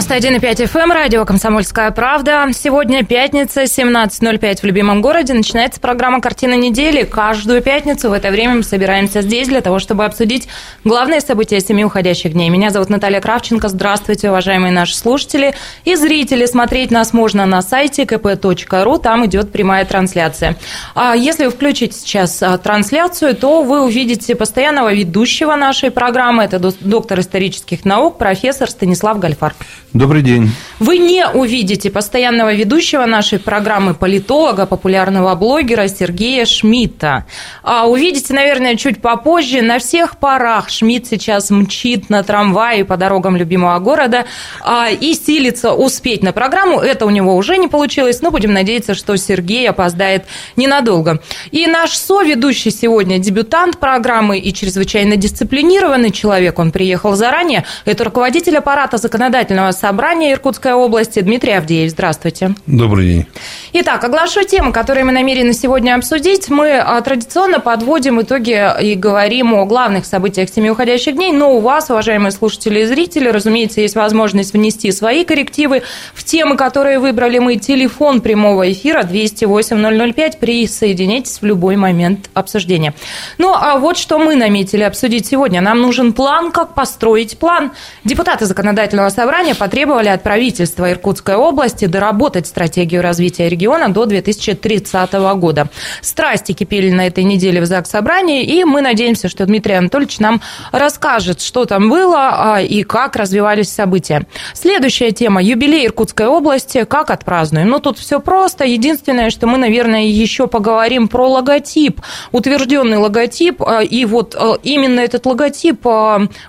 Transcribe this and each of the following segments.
91,5 FM, эм, радио «Комсомольская правда». Сегодня пятница, 17.05 в любимом городе. Начинается программа «Картина недели». Каждую пятницу в это время мы собираемся здесь для того, чтобы обсудить главные события семи уходящих дней. Меня зовут Наталья Кравченко. Здравствуйте, уважаемые наши слушатели и зрители. Смотреть нас можно на сайте kp.ru, там идет прямая трансляция. А если вы включите сейчас а, трансляцию, то вы увидите постоянного ведущего нашей программы. Это доктор исторических наук, профессор Станислав Гальфар. Добрый день. Вы не увидите постоянного ведущего нашей программы политолога, популярного блогера Сергея Шмидта. А увидите, наверное, чуть попозже. На всех парах Шмидт сейчас мчит на трамвае по дорогам любимого города а, и силится успеть на программу. Это у него уже не получилось, но будем надеяться, что Сергей опоздает ненадолго. И наш соведущий сегодня дебютант программы и чрезвычайно дисциплинированный человек. Он приехал заранее. Это руководитель аппарата законодательного собрания Иркутской области Дмитрий Авдеев. Здравствуйте. Добрый день. Итак, оглашу темы, которые мы намерены сегодня обсудить. Мы а, традиционно подводим итоги и говорим о главных событиях семи уходящих дней, но у вас, уважаемые слушатели и зрители, разумеется, есть возможность внести свои коррективы в темы, которые выбрали мы. Телефон прямого эфира 208-005. Присоединяйтесь в любой момент обсуждения. Ну, а вот что мы наметили обсудить сегодня. Нам нужен план, как построить план. Депутаты законодательного собрания Ранее потребовали от правительства Иркутской области доработать стратегию развития региона до 2030 года. Страсти кипели на этой неделе в ЗАГС Собрании, и мы надеемся, что Дмитрий Анатольевич нам расскажет, что там было а, и как развивались события. Следующая тема – юбилей Иркутской области. Как отпразднуем? Ну, тут все просто. Единственное, что мы, наверное, еще поговорим про логотип. Утвержденный логотип, а, и вот а, именно этот логотип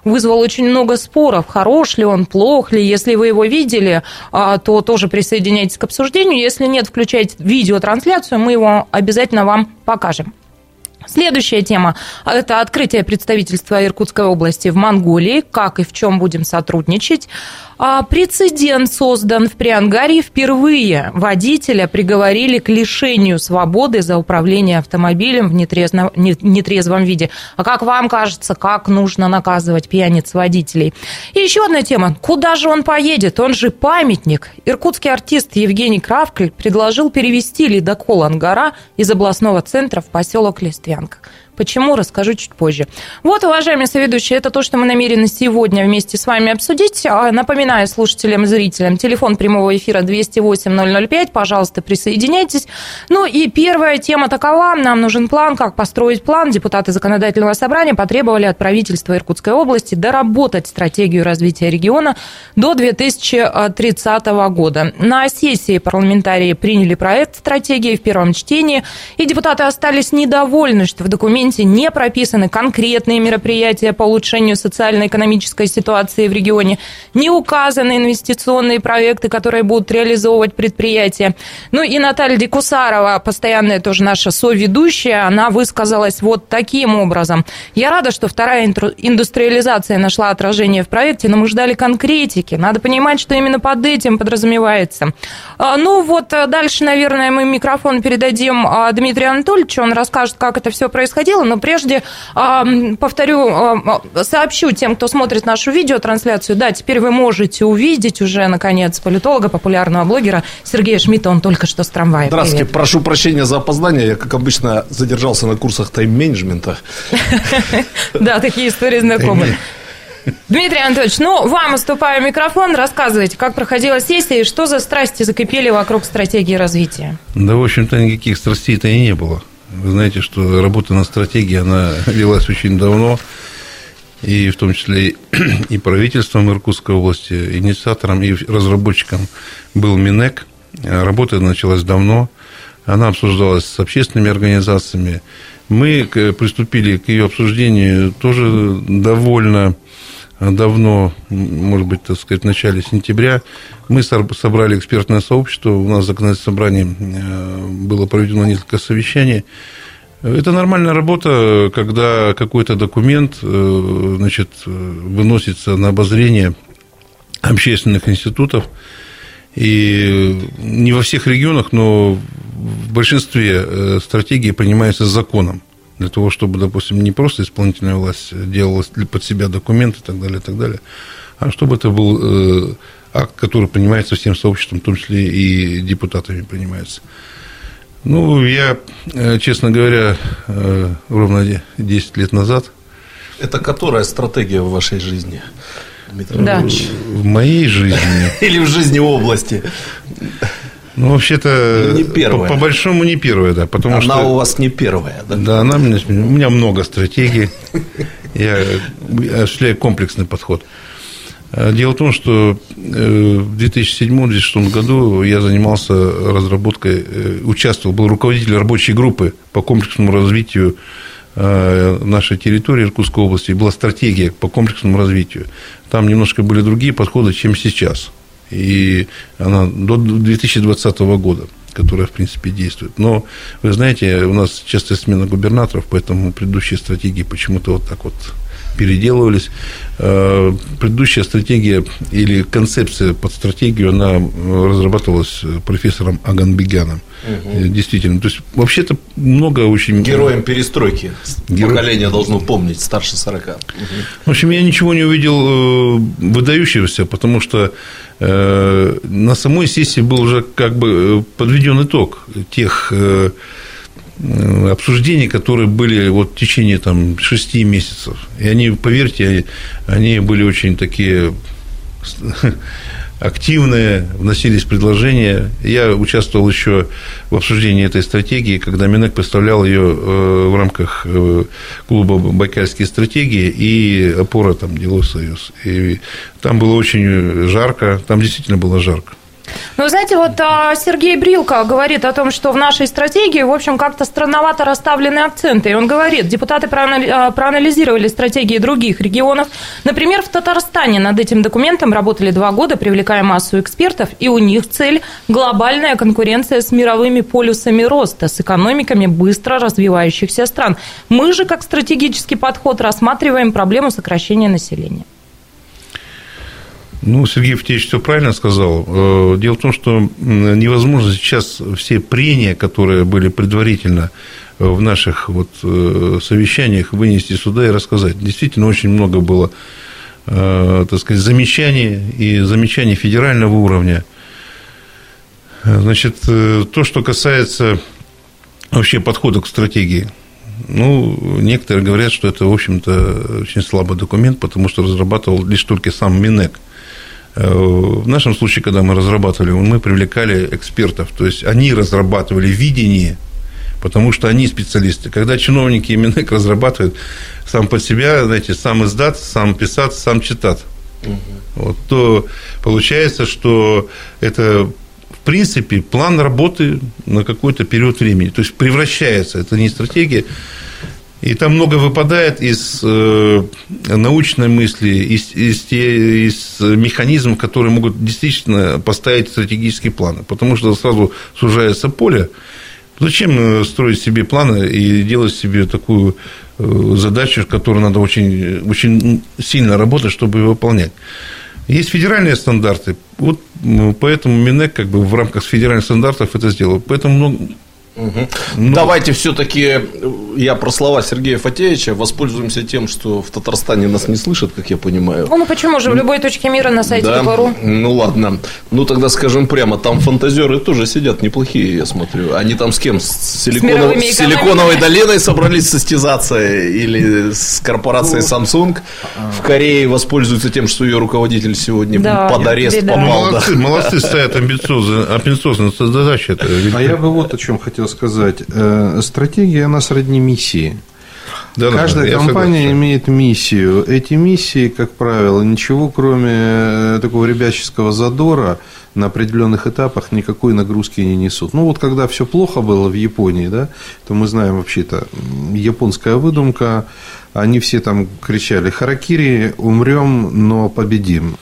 вызвал очень много споров. Хорош ли он, плох ли, если вы его видели, а, то тоже присоединяйтесь к обсуждению. Если нет, включайте видеотрансляцию, мы его обязательно вам покажем. Следующая тема – это открытие представительства Иркутской области в Монголии. Как и в чем будем сотрудничать. А прецедент создан в Приангарии впервые. Водителя приговорили к лишению свободы за управление автомобилем в нетрезвом, нетрезвом виде. А как вам кажется, как нужно наказывать пьяниц водителей? И еще одна тема. Куда же он поедет? Он же памятник. Иркутский артист Евгений Кравкль предложил перевести ледокол «Ангара» из областного центра в поселок Листвянка. Почему, расскажу чуть позже. Вот, уважаемые соведущие, это то, что мы намерены сегодня вместе с вами обсудить. А, напоминаю слушателям и зрителям, телефон прямого эфира 208-005, пожалуйста, присоединяйтесь. Ну и первая тема такова, нам нужен план, как построить план. Депутаты законодательного собрания потребовали от правительства Иркутской области доработать стратегию развития региона до 2030 года. На сессии парламентарии приняли проект стратегии в первом чтении, и депутаты остались недовольны, что в документе документе не прописаны конкретные мероприятия по улучшению социально-экономической ситуации в регионе, не указаны инвестиционные проекты, которые будут реализовывать предприятия. Ну и Наталья Дикусарова, постоянная тоже наша соведущая, она высказалась вот таким образом. Я рада, что вторая индустриализация нашла отражение в проекте, но мы ждали конкретики. Надо понимать, что именно под этим подразумевается. А, ну вот э, дальше, наверное, мы микрофон передадим а, Дмитрию Анатольевичу, он расскажет, как это все происходило происходило, но прежде, повторю, сообщу тем, кто смотрит нашу видеотрансляцию, да, теперь вы можете увидеть уже, наконец, политолога, популярного блогера Сергея Шмидта, он только что с трамвая. Здравствуйте, Привет. прошу прощения за опоздание, я, как обычно, задержался на курсах тайм-менеджмента. Да, такие истории знакомы. Дмитрий Анатольевич, ну, вам уступаю микрофон, рассказывайте, как проходила сессия и что за страсти закипели вокруг стратегии развития? Да, в общем-то, никаких страстей-то и не было. Вы знаете, что работа на стратегии, она велась очень давно, и в том числе и правительством Иркутской области, инициатором и разработчиком был Минэк. Работа началась давно, она обсуждалась с общественными организациями. Мы приступили к ее обсуждению тоже довольно давно, может быть, так сказать, в начале сентября, мы собрали экспертное сообщество, у нас в законодательном собрании э, было проведено несколько совещаний. Это нормальная работа, когда какой-то документ э, значит, выносится на обозрение общественных институтов, и не во всех регионах, но в большинстве э, стратегии принимается законом для того, чтобы, допустим, не просто исполнительная власть делала под себя документы и так далее, и так далее, а чтобы это был акт, который принимается всем сообществом, в том числе и депутатами принимается. Ну, я, честно говоря, ровно 10 лет назад... Это которая стратегия в вашей жизни? Дмитрий да. В моей жизни. Или в жизни области. Ну, вообще-то, не первая. По, по большому не первая, да. Потому она что, у вас не первая, да? Да, она у меня, у меня много стратегий. Я осуществляю комплексный подход. А дело в том, что э, в 2007-2006 году я занимался разработкой, э, участвовал, был руководителем рабочей группы по комплексному развитию Э, нашей территории Иркутской области была стратегия по комплексному развитию. Там немножко были другие подходы, чем сейчас. И она до 2020 года которая, в принципе, действует. Но, вы знаете, у нас часто смена губернаторов, поэтому предыдущие стратегии почему-то вот так вот переделывались. Э, предыдущая стратегия или концепция под стратегию, она разрабатывалась профессором Аганбегяном. Угу. Действительно. То есть, вообще-то много очень... Героем перестройки. Геро... Поколение должно помнить, старше 40. Угу. В общем, я ничего не увидел э, выдающегося, потому что на самой сессии был уже как бы подведен итог тех Э, обсуждений, которые были вот в течение там, шести месяцев. И они, поверьте, они были очень такие активные, вносились предложения. Я участвовал еще в обсуждении этой стратегии, когда Минэк представлял ее э, в рамках э, клуба «Байкальские стратегии» и опора там «Деловой союз». И там было очень жарко, там действительно было жарко. Ну, знаете, вот а, Сергей Брилко говорит о том, что в нашей стратегии, в общем, как-то странновато расставлены акценты. И он говорит, депутаты а, проанализировали стратегии других регионов. Например, в Татарстане над этим документом работали два года, привлекая массу экспертов, и у них цель – глобальная конкуренция с мировыми полюсами роста, с экономиками быстро развивающихся стран. Мы же, как стратегический подход, рассматриваем проблему сокращения населения. Ну, Сергей Евтеевич все правильно сказал. Э, дело в том, что невозможно сейчас все прения, которые были предварительно в наших вот э, совещаниях, вынести сюда и рассказать. Действительно, очень много было, э, так сказать, замечаний и замечаний федерального уровня. Значит, то, что касается вообще подхода к стратегии, ну, некоторые говорят, что это, в общем-то, очень слабый документ, потому что разрабатывал лишь только сам Минэк. Э, в нашем случае, когда мы разрабатывали, мы привлекали экспертов, то есть они разрабатывали видение, потому что они специалисты. Когда чиновники именно разрабатывают сам под себя, знаете, сам издат, сам писать, сам читать, угу. вот, то получается, что это в принципе план работы на какой-то период времени. То есть превращается, это не стратегия, и там много выпадает из э, научной мысли, из, из, из механизмов, которые могут действительно поставить стратегические планы. Потому что сразу сужается поле. Зачем э, строить себе планы и делать себе такую э, задачу, которую надо очень, очень сильно работать, чтобы ее выполнять? Есть федеральные стандарты. Вот поэтому Минэк как бы в рамках федеральных стандартов это сделал. Поэтому Угу. Ну, Давайте все-таки я про слова Сергея Фатеевича воспользуемся тем, что в Татарстане нас не слышат, как я понимаю. Ну, ну почему же? В любой точке мира на сайте да? Тупору. Ну ладно. Ну тогда скажем прямо, там фантазеры тоже сидят неплохие, я смотрю. Они там с кем? С, силиконов... с Силиконовой долиной собрались состязаться или с корпорацией ну, Samsung в Корее воспользуются тем, что ее руководитель сегодня да, под арест беда. попал. Молодцы, да. молодцы стоят амбициозно, амбициозно задача. А я бы вот о чем хотел хотел сказать. Э, стратегия, она сродни миссии. Да, Каждая да, компания согласен. имеет миссию. Эти миссии, как правило, ничего кроме э, такого ребяческого задора на определенных этапах никакой нагрузки не несут. Ну вот когда все плохо было в Японии, да, то мы знаем вообще-то японская выдумка, они все там кричали «Харакири, умрем, но победим».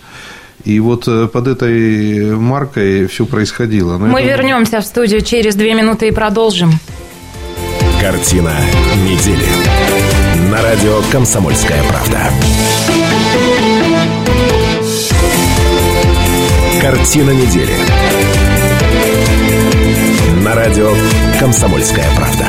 И вот э, под этой маркой все происходило. Но Мы это... вернемся в студию через две минуты и продолжим. Картина недели. На радио «Комсомольская правда». Картина недели. На радио «Комсомольская правда».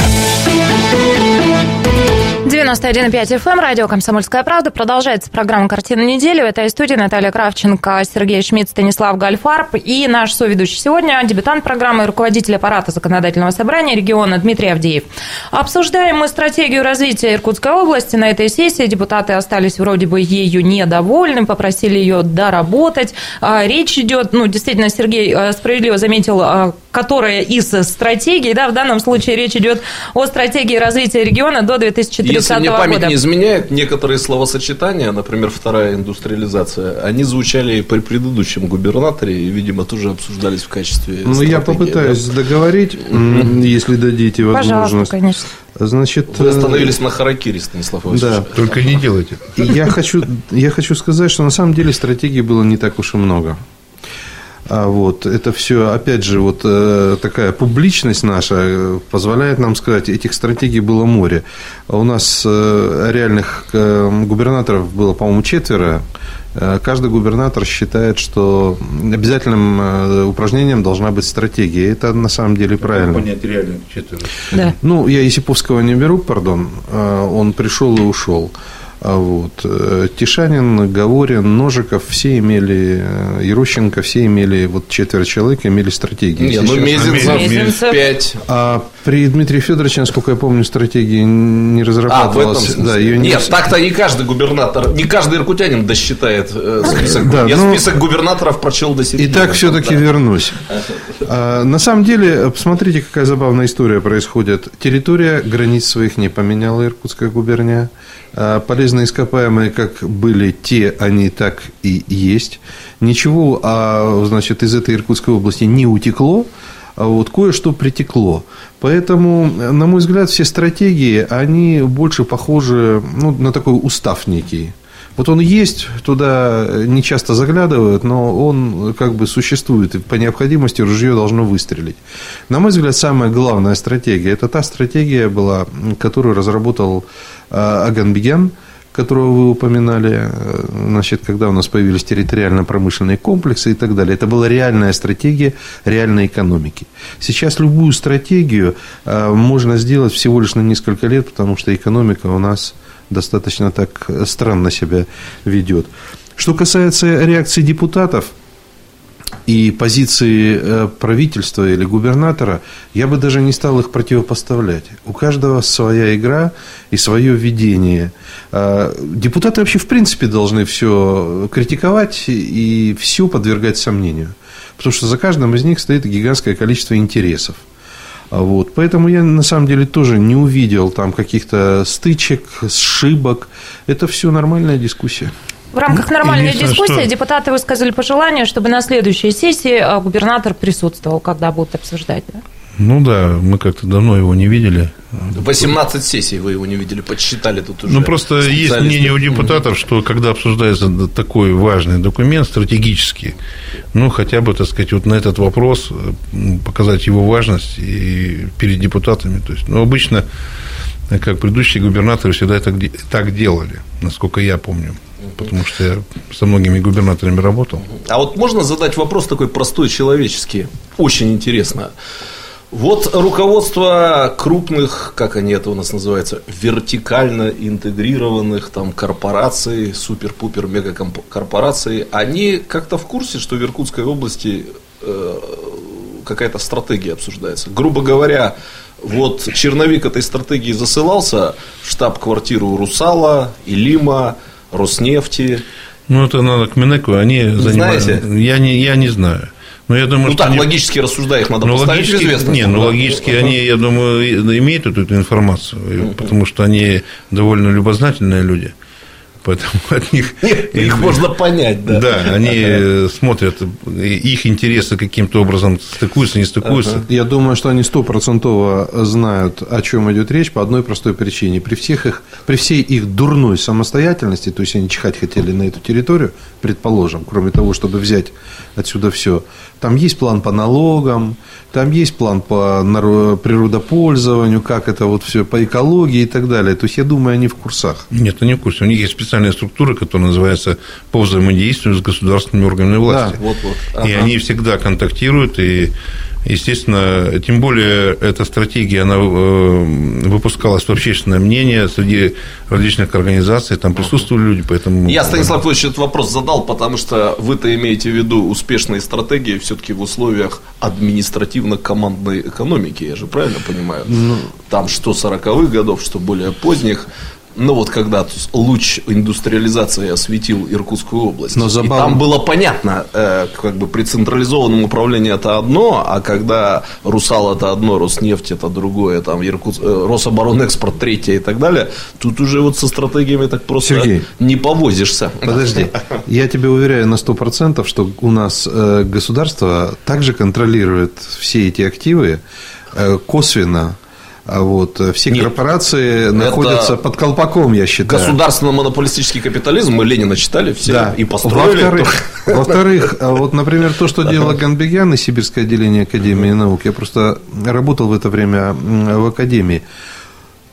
91,5 FM, радио «Комсомольская правда». Продолжается программа «Картина недели». В этой студии Наталья Кравченко, Сергей Шмидт, Станислав Гальфарб и наш соведущий сегодня, дебютант программы, руководитель аппарата законодательного собрания региона Дмитрий Авдеев. Обсуждаем мы стратегию развития Иркутской области. На этой сессии депутаты остались вроде бы ею недовольны, попросили ее доработать. А, речь идет, ну, действительно, Сергей а, справедливо заметил, а, которая из стратегий, да, в данном случае речь идет о стратегии развития региона до 2030 если мне память года. не изменяет, некоторые словосочетания, например, вторая индустриализация, они звучали при предыдущем губернаторе и, видимо, тоже обсуждались в качестве Ну, я попытаюсь да? договорить, если дадите возможность. Пожалуйста, конечно. Значит, Вы э, остановились на харакире, Станислав Васильевич. Да. Только не делайте. Я хочу, я хочу сказать, что на самом деле стратегий было не так уж и много. А вот, это все, опять же, вот э, такая публичность наша э, позволяет нам сказать, этих стратегий было море. У нас э, реальных губернаторов было, по-моему, четверо. Каждый губернатор считает, что обязательным упражнением должна быть стратегия. Это на самом деле правильно. Понять реально четверо. Да. Ну, я Есиповского не беру, пардон. Он пришел и ушел. А вот. Э, Тишанин, Говорин, Ножиков, все имели, э, Ярущенко, все имели, вот четверо человек имели стратегии. Нет, ну Мезенцев, Мезенцев пять. А при Дмитрии Федоровиче, насколько я помню, стратегии не разрабатывалась. А, в этом да, ее не... Нет, так-то не каждый губернатор, не каждый иркутянин досчитает э, список. Да, я ну, список губернаторов прочел до сих И так все-таки да. вернусь. А, на самом деле, посмотрите, какая забавная история происходит. Территория границ своих не поменяла Иркутская губерния. А, полезные ископаемые как были те, они так и есть. Ничего а, значит, из этой Иркутской области не утекло, а вот кое-что притекло. Поэтому, на мой взгляд, все стратегии, они больше похожи ну, на такой устав некий. Вот он есть, туда не часто заглядывают, но он как бы существует, и по необходимости ружье должно выстрелить. На мой взгляд, самая главная стратегия – это та стратегия была, которую разработал а, Аганбеген, которого вы упоминали, э, значит, когда у нас появились территориально-промышленные комплексы и так далее. Это была реальная стратегия реальной экономики. Сейчас любую стратегию а, можно сделать всего лишь на несколько лет, потому что экономика у нас достаточно так странно себя ведет. Что касается реакции депутатов – и позиции э, правительства или губернатора, я бы даже не стал их противопоставлять. У каждого своя игра и свое видение. А, депутаты вообще в принципе должны все критиковать и все подвергать сомнению. Потому что за каждым из них стоит гигантское количество интересов. А вот. Поэтому я на самом деле тоже не увидел там каких-то стычек, сшибок. Это все нормальная дискуссия. В рамках нормальной дискуссии что... депутаты высказали пожелание, чтобы на следующей сессии а, губернатор присутствовал, когда будут обсуждать. Да? Ну да, мы как-то давно его не видели. 18 сессий вы его не видели, подсчитали тут уже. Ну просто есть мнение у депутатов, что когда обсуждается такой важный документ стратегический, ну хотя бы, так сказать, вот на этот вопрос показать его важность и перед депутатами. То есть, ну обычно, как предыдущие губернаторы всегда так, так делали, насколько я помню потому что я со многими губернаторами работал. А вот можно задать вопрос такой простой, человеческий? Очень интересно. Вот руководство крупных, как они это у нас называются, вертикально интегрированных там корпораций, супер-пупер мегакорпораций, они как-то в курсе, что в Иркутской области э, какая-то стратегия обсуждается. Грубо говоря, вот черновик этой стратегии засылался в штаб-квартиру Русала, Илима, Роснефти. Ну, это надо к Минеку, они занимаются. Я не, я не знаю. Но я думаю, ну так, они... логически рассуждая, их надо ну, поставить логически... в известность. Не, ну, логически они, я думаю, имеют эту, эту информацию, uh-huh. потому что они довольно любознательные люди. Поэтому от них... Нет, их можно понять, да. Да, они смотрят, их интересы каким-то образом стыкуются, не стыкуются. Я думаю, что они стопроцентово знают, о чем идет речь по одной простой причине. При, всех их, при всей их дурной самостоятельности, то есть они чихать хотели на эту территорию, предположим, кроме того, чтобы взять отсюда все, там есть план по налогам, там есть план по природопользованию, как это вот все по экологии и так далее. То есть я думаю, они в курсах. Нет, они в курсе. У них есть специальная структура, которая называется по взаимодействию с государственными органами власти. Да, вот, вот. Ага. И они всегда контактируют и Естественно, тем более эта стратегия, она э, выпускалась в общественное мнение среди различных организаций, там присутствовали люди, поэтому... Я, Станислав Ильич, этот вопрос задал, потому что вы-то имеете в виду успешные стратегии все-таки в условиях административно-командной экономики, я же правильно понимаю? Ну... Там что 40-х годов, что более поздних, ну вот когда луч индустриализации осветил Иркутскую область. Но забавно... И там было понятно, э, как бы при централизованном управлении это одно, а когда Русал это одно, Роснефть это другое, там Иркут... э, Рособоронэкспорт третье и так далее, тут уже вот со стратегиями так просто Сергей, не повозишься. Подожди, я тебе уверяю на сто процентов, что у нас э, государство также контролирует все эти активы э, косвенно вот, э, все Нет, корпорации находятся под колпаком, я считаю. Государственно-монополистический капитализм мы Ленина читали все да. и построили. Во-вторых, во-вторых, а вот, например, то, что делала Ганбегян и Сибирское отделение Академии наук, я просто работал в это время в Академии.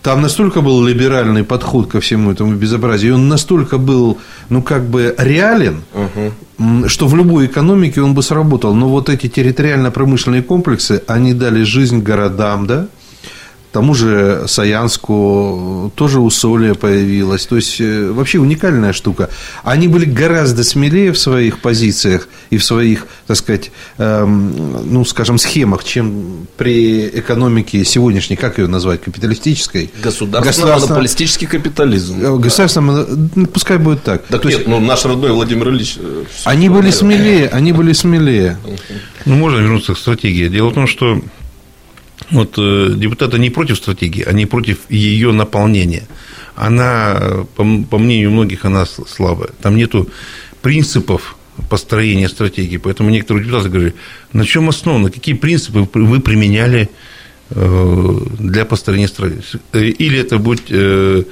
Там настолько был либеральный подход ко всему этому безобразию, он настолько был, ну, как бы реален, угу. что в любой экономике он бы сработал. Но вот эти территориально-промышленные комплексы, они дали жизнь городам, да, тому же Саянску тоже усолье появилось. То есть, э, вообще уникальная штука. Они были гораздо смелее в своих позициях и в своих, так сказать, эм, ну, скажем, схемах, чем при экономике сегодняшней, как ее назвать, капиталистической? Государственно-монополистический капитализм. Э, Государственно, ну, пускай будет так. Так То нет, есть, ну, наш родной Владимир Ильич... Э, они были смелее, они были смелее. Ну, можно вернуться к стратегии. Дело в том, что вот э, депутаты не против стратегии, они против ее наполнения. Она, по, по мнению многих, она слабая. Там нету принципов построения стратегии. Поэтому некоторые депутаты говорили, на чем основано, какие принципы вы применяли э, для построения стратегии. Или это будет э,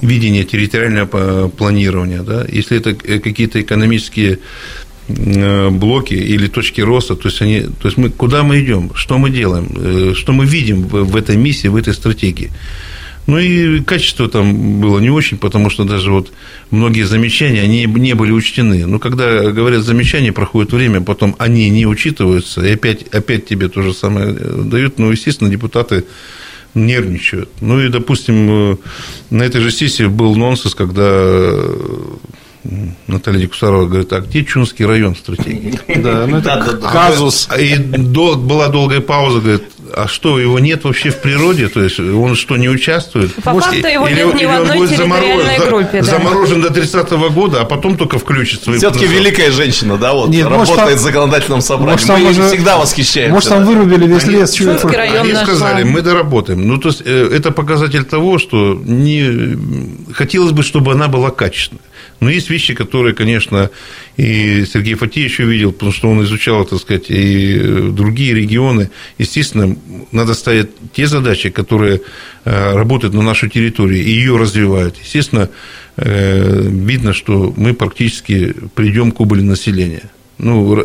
видение территориального планирования, да? если это какие-то экономические Э, блоки или точки роста, то есть, они, то есть мы, куда мы идем, что мы делаем, э, что мы видим в, в этой миссии, в этой стратегии. Ну и качество там было не очень, потому что даже вот многие замечания, они не были учтены. Но когда говорят замечания, проходит время, потом они не учитываются, и опять, опять тебе то же самое э, дают. Ну, естественно, депутаты нервничают. Ну и, допустим, на этой же сессии был нонсенс, когда Наталья Декусарова говорит, а где Чунский район в стратегии? Да, ну это казус. И была долгая пауза, говорит, а что, его нет вообще в природе? То есть он что, не участвует? По Может, факту его или, нет ни в одной будет территориальной группе. Да. Заморожен до 30-го года, а потом только включится. Все-таки великая женщина, да, вот, нет, работает может, в законодательном собрании. Может, мы уже, всегда восхищаемся. Может, там вырубили весь они, лес. Чунский район Они сказали, мы доработаем. Ну, то есть, э, это показатель того, что не... хотелось бы, чтобы она была качественной. Но есть вещи, которые, конечно, и Сергей Фатеевич увидел, потому что он изучал, так сказать, и другие регионы. Естественно, надо ставить те задачи, которые э, работают на нашу территорию и ее развивают. Естественно, э, видно, что мы практически придем к убыли населения. Ну,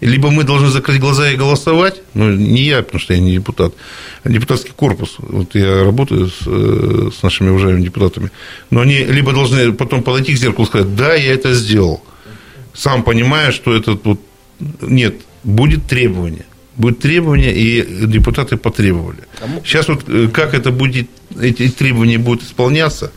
либо мы должны закрыть глаза и голосовать, ну, не я, потому что я не депутат, а депутатский корпус. Вот я работаю с, э, с нашими уважаемыми депутатами. Но они либо должны потом подойти к зеркалу и сказать, да, я это сделал. Сам понимая, что это вот... Нет, будет требование. Будет требование, и депутаты потребовали. Сейчас вот э, как это будет, эти требования будут исполняться,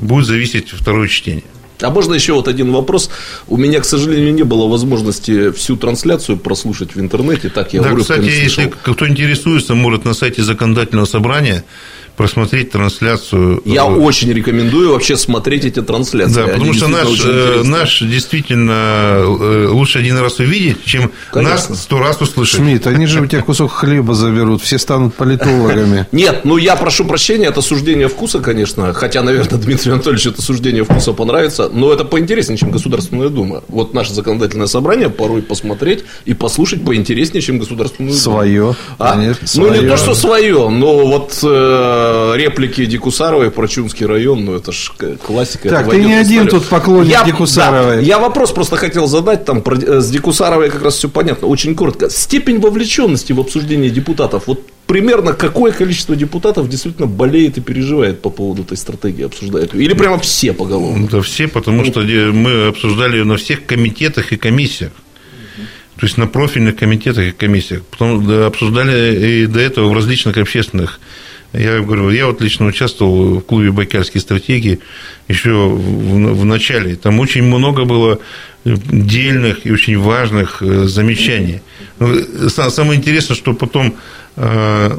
будет зависеть второе чтение. А можно еще вот один вопрос? У меня, к сожалению, не было возможности всю трансляцию прослушать в интернете. Так я да, кстати, если кто интересуется, может на сайте законодательного собрания просмотреть трансляцию. Я э, очень рекомендую вообще смотреть эти трансляции. Да, потому что наш, э, наш действительно э, лучше один раз увидеть, чем Конечно. нас сто раз услышать. Шмидт, они же у тебя кусок хлеба заберут, все станут политологами. Нет, ну я прошу прощения, это суждение вкуса, конечно, хотя, наверное, Дмитрию Анатольевичу это суждение вкуса понравится, но это поинтереснее, чем Государственная Дума. Вот наше законодательное собрание порой посмотреть и послушать поинтереснее, чем Государственную Думу. Свое, а? конечно. Ну, свое. не то, что свое, но вот Э, реплики Дикусаровой про Чунский район, ну это ж классика. Так, ты не один тут поклонник я, Дикусаровой. Да, я вопрос просто хотел задать, там про, э, с Дикусаровой как раз все понятно, очень коротко. Степень вовлеченности в обсуждение депутатов, вот примерно какое количество депутатов действительно болеет и переживает по поводу этой стратегии, обсуждает Или прямо все поголовно? Да все, потому что мы обсуждали ее на всех комитетах и комиссиях. то есть на профильных комитетах и комиссиях. Потом обсуждали и до этого в различных общественных я говорю, я вот лично участвовал в клубе «Байкальские стратегии» еще в, начале. Там очень много было дельных и очень важных э, замечаний. Ну, самое интересное, что потом, э,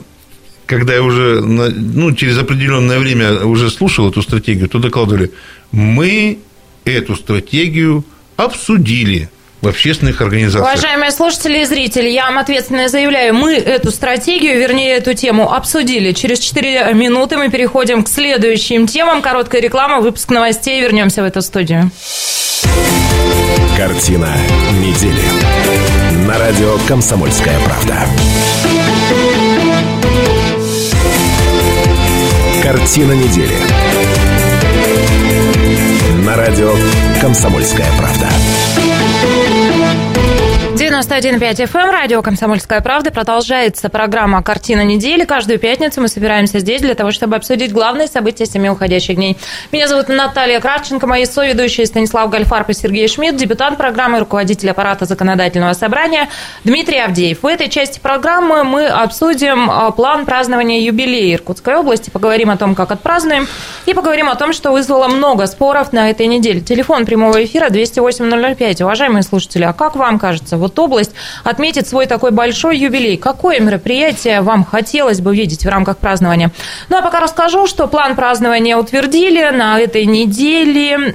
когда я уже ну, через определенное время уже слушал эту стратегию, то докладывали, мы эту стратегию обсудили в общественных организациях. Уважаемые слушатели и зрители, я вам ответственно заявляю, мы эту стратегию, вернее, эту тему обсудили. Через 4 минуты мы переходим к следующим темам. Короткая реклама, выпуск новостей. Вернемся в эту студию. Картина недели. На радио «Комсомольская правда». Картина недели. На радио «Комсомольская правда». 91,5 FM, эм, радио «Комсомольская правда». Продолжается программа «Картина недели». Каждую пятницу мы собираемся здесь для того, чтобы обсудить главные события семи уходящих дней. Меня зовут Наталья Кравченко, мои соведущие Станислав Гальфарб и Сергей Шмидт, депутат программы, руководитель аппарата законодательного собрания Дмитрий Авдеев. В этой части программы мы обсудим а, план празднования юбилея Иркутской области, поговорим о том, как отпразднуем, и поговорим о том, что вызвало много споров на этой неделе. Телефон прямого эфира 208 005. Уважаемые слушатели, а как вам кажется, вот область отметит свой такой большой юбилей. Какое мероприятие вам хотелось бы видеть в рамках празднования? Ну, а пока расскажу, что план празднования утвердили на этой неделе.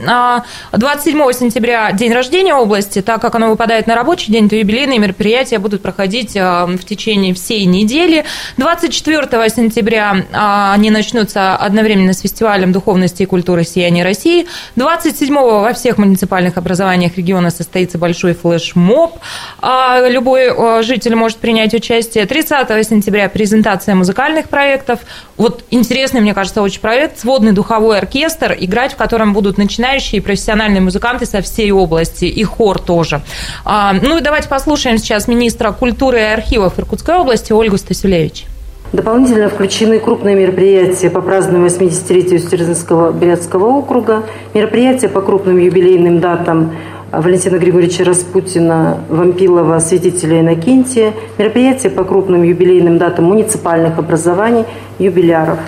27 а, сентября день рождения области, так как оно выпадает на рабочий день, то юбилейные мероприятия будут проходить а, в течение всей недели. 24 сентября а, они начнутся одновременно с фестивалем духовности и культуры «Сияние России». 27 во всех муниципальных образованиях региона состоится большой флешмоб. А любой житель может принять участие. 30 сентября презентация музыкальных проектов. Вот интересный, мне кажется, очень проект. Сводный духовой оркестр, играть в котором будут начинающие и профессиональные музыканты со всей области, и хор тоже. А, ну и давайте послушаем сейчас министра культуры и архивов Иркутской области Ольгу Стасюлевич. Дополнительно включены крупные мероприятия по празднованию 80-летия Устюрзинского Брянского округа, мероприятия по крупным юбилейным датам Валентина Григорьевича Распутина, Вампилова, святителя Иннокентия, мероприятия по крупным юбилейным датам муниципальных образований, юбиляров.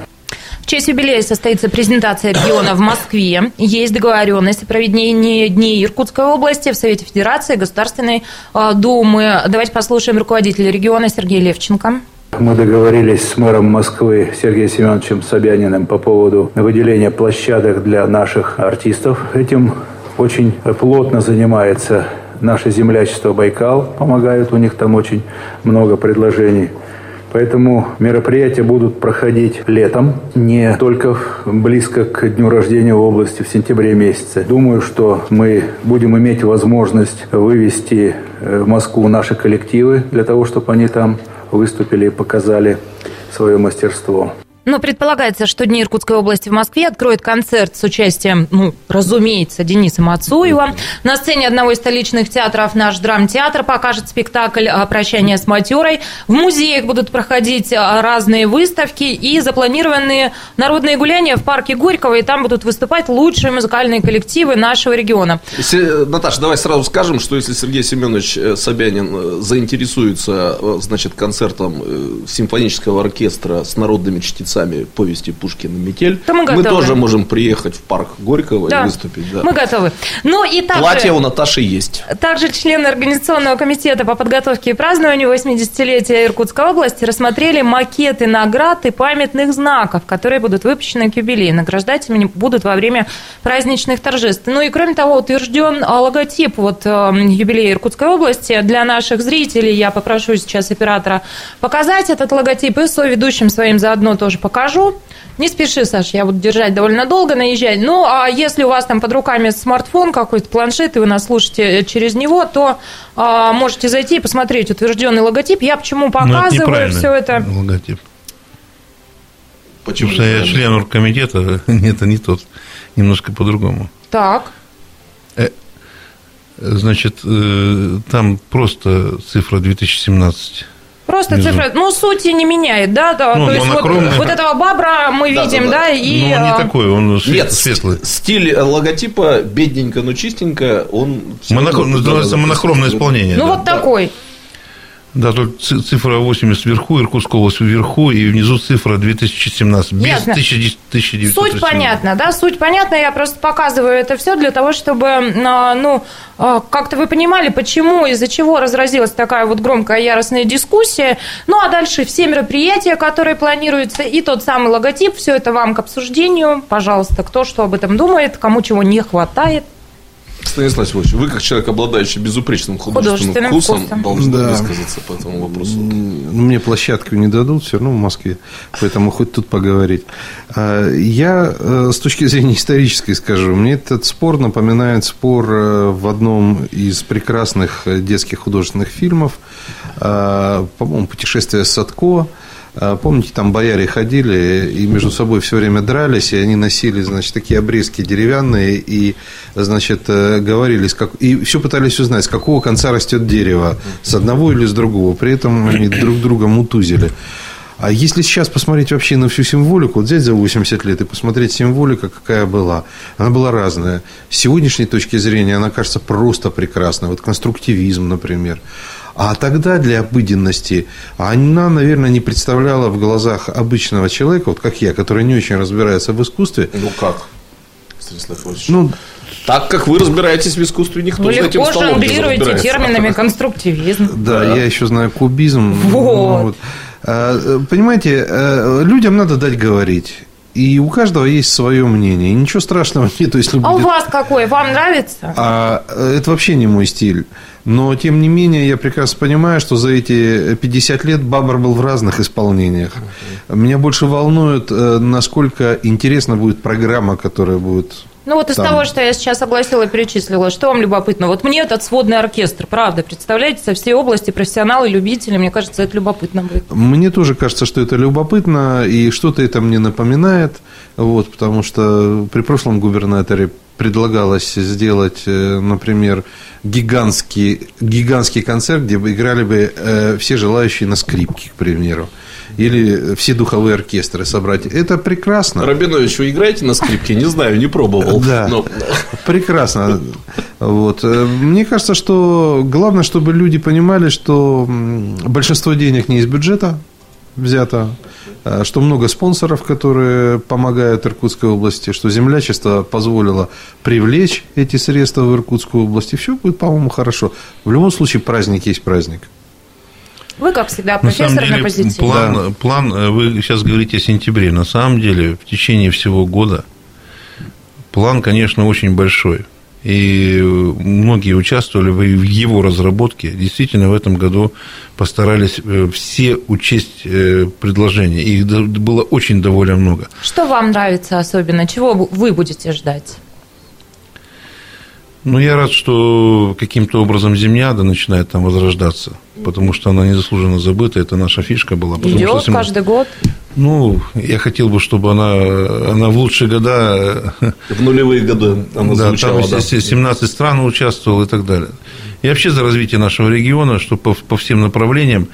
В честь юбилея состоится презентация региона в Москве. Есть договоренность о проведении Дней Иркутской области в Совете Федерации Государственной а, Думы. Давайте послушаем руководителя региона Сергея Левченко. Мы договорились с мэром Москвы Сергеем Семеновичем Собяниным по поводу выделения площадок для наших артистов. Этим очень плотно занимается наше землячество Байкал, помогают, у них там очень много предложений. Поэтому мероприятия будут проходить летом, не только близко к дню рождения области в сентябре месяце. Думаю, что мы будем иметь возможность вывести э, в Москву наши коллективы для того, чтобы они там выступили и показали свое мастерство. Но предполагается, что Дни Иркутской области в Москве откроет концерт с участием, ну, разумеется, Дениса Мацуева. На сцене одного из столичных театров наш драмтеатр покажет спектакль «Прощание с матерой». В музеях будут проходить а, разные выставки и запланированные народные гуляния в парке Горького, и там будут выступать лучшие музыкальные коллективы нашего региона. Наташа, давай сразу скажем, что если Сергей Семенович э, Собянин э, заинтересуется, э, значит, концертом симфонического оркестра с народными чтецами, сами повести Пушкина «Метель», то мы, мы тоже можем приехать в парк Горького да. и выступить. Да. Мы готовы. Ну, и также, Платье у Наташи есть. Также члены Организационного комитета по подготовке и празднованию 80-летия Иркутской области рассмотрели макеты наград и памятных знаков, которые будут выпущены к юбилею. Награждателями будут во время праздничных торжеств. Ну и кроме того, утвержден логотип вот э, юбилея Иркутской области. Для наших зрителей я попрошу сейчас оператора показать этот логотип и соведущим своим заодно тоже покажу. Не спеши, Саша, я буду держать довольно долго, наезжать. Ну, а если у вас там под руками смартфон какой-то, планшет, и вы нас слушаете через него, то а, можете зайти и посмотреть утвержденный логотип. Я почему ну, показываю это все это? логотип. Почему? Потому что я член оргкомитета, это не тот, немножко по-другому. Так. Э, значит, э, там просто цифра 2017 Просто Внизу. цифра, ну, сути не меняет, да? да ну, то есть вот, вот этого бабра мы да, видим, да, да. да и... Ну, он не а, такой, он Нет, светлый. стиль логотипа бедненько, но чистенько, он... Монохром, называется монохромное исполнение. Ну, да, вот да. такой. Да, тут цифра 80 вверху, Иркутская область вверху, и внизу цифра 2017, без Ясно. 1900. Суть понятна, да, суть понятна, я просто показываю это все для того, чтобы, а, ну, а, как-то вы понимали, почему, из-за чего разразилась такая вот громкая яростная дискуссия. Ну, а дальше все мероприятия, которые планируются, и тот самый логотип, все это вам к обсуждению. Пожалуйста, кто что об этом думает, кому чего не хватает. Станислав Сергеевич, вы как человек, обладающий безупречным художественным, художественным вкусом, вкусом, должны да. высказаться по этому вопросу. Ну, мне площадку не дадут, все равно в Москве, поэтому хоть тут поговорить. А, я э, с точки зрения исторической скажу, мне этот спор напоминает спор э, в одном из прекрасных э, детских художественных фильмов, а, по-моему, «Путешествие Садко», помните, там бояре ходили и между собой все время дрались, и они носили, значит, такие обрезки деревянные, и, значит, э, говорили, и все пытались узнать, с какого конца растет дерево, с одного или с другого. При этом они друг друга мутузили. А если сейчас посмотреть вообще на всю символику, вот взять за 80 лет и посмотреть символика, какая была, она была разная. С сегодняшней точки зрения она кажется просто прекрасной. Вот конструктивизм, например. А тогда для обыденности она, наверное, не представляла в глазах обычного человека, вот как я, который не очень разбирается в искусстве. Ну как, Станислав Ильич? Ну, так как вы разбираетесь в искусстве, никто вы этим легко жонглируете терминами конструктивизм. Да, да, я еще знаю кубизм. Вот. вот. А, понимаете, э, людям надо дать говорить. И у каждого есть свое мнение. И ничего страшного нет. Если а будет... у вас какое? Вам нравится? А, это вообще не мой стиль. Но, тем не менее, я прекрасно понимаю, что за эти 50 лет Бабар был в разных исполнениях. Меня больше волнует, э, насколько интересна будет программа, которая будет ну вот из там. того, что я сейчас согласила и перечислила, что вам любопытно? Вот мне этот сводный оркестр, правда, представляете, со всей области профессионалы, любители, мне кажется, это любопытно будет. Мне тоже кажется, что это любопытно, и что-то это мне напоминает, вот, потому что при прошлом губернаторе предлагалось сделать, э, например, гигантский, гигантский концерт, где бы играли бы э, все желающие на скрипке, к примеру или все духовые оркестры собрать. Это прекрасно. Рабинович, вы играете на скрипке? Не знаю, не пробовал. Да, но... прекрасно. Вот. Мне кажется, что главное, чтобы люди понимали, что большинство денег не из бюджета взято, а что много спонсоров, которые помогают Иркутской области, что землячество позволило привлечь эти средства в Иркутскую область, и все будет, по-моему, хорошо. В любом случае, праздник есть праздник. Вы, как всегда, профессор на, деле, на позитиве. План, да. план, э, вы сейчас говорите о сентябре. На самом деле, в течение всего года план, конечно, очень большой. И многие участвовали в его разработке. Действительно, в этом году постарались э, все учесть э, предложения. Их было очень довольно много. Что вам нравится особенно? Чего вы будете ждать? Ну, я рад, что каким-то образом Земляда начинает там возрождаться, потому что она незаслуженно забыта, это наша фишка была. Идет что, каждый год? Ну, я хотел бы, чтобы она, она в лучшие года... В нулевые годы она да, звучала, там да. 17 стран участвовал и так далее. И вообще за развитие нашего региона, что по, по всем направлениям,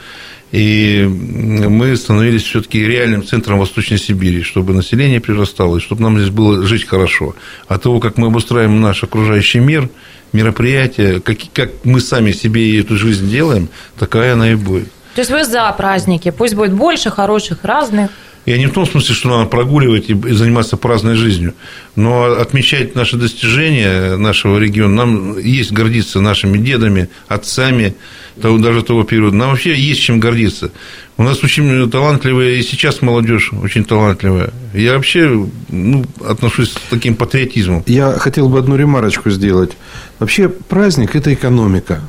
и мы становились все-таки реальным центром Восточной Сибири, чтобы население прирастало, и чтобы нам здесь было жить хорошо. От того, как мы обустраиваем наш окружающий мир, мероприятия, как, как мы сами себе эту жизнь делаем, такая она и будет. То есть вы за праздники, пусть будет больше хороших, разных. Я не в том смысле, что надо прогуливать и заниматься праздной жизнью, но отмечать наши достижения нашего региона. Нам есть гордиться нашими дедами, отцами, того, даже того периода. Нам вообще есть чем гордиться. У нас очень талантливая, и сейчас молодежь очень талантливая. Я вообще ну, отношусь с таким патриотизмом. Я хотел бы одну ремарочку сделать. Вообще праздник – это экономика.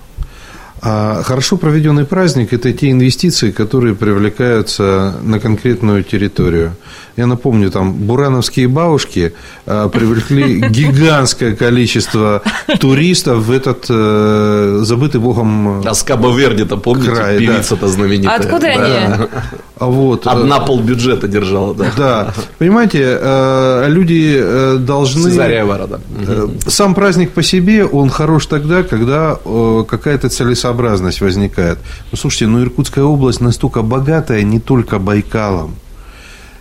А хорошо проведенный праздник – это те инвестиции, которые привлекаются на конкретную территорию. Я напомню, там бурановские бабушки а, привлекли гигантское количество туристов в этот э, забытый богом А с Кабо-Верде-то, помните, край, певица-то да. знаменитая? Откуда да. они? А вот, э, Одна полбюджета держала, да. Да. Понимаете, э, люди должны... Цезария Ворода. Сам праздник по себе, он хорош тогда, когда какая-то целесообразность возникает. Ну, слушайте, ну Иркутская область настолько богатая не только Байкалом.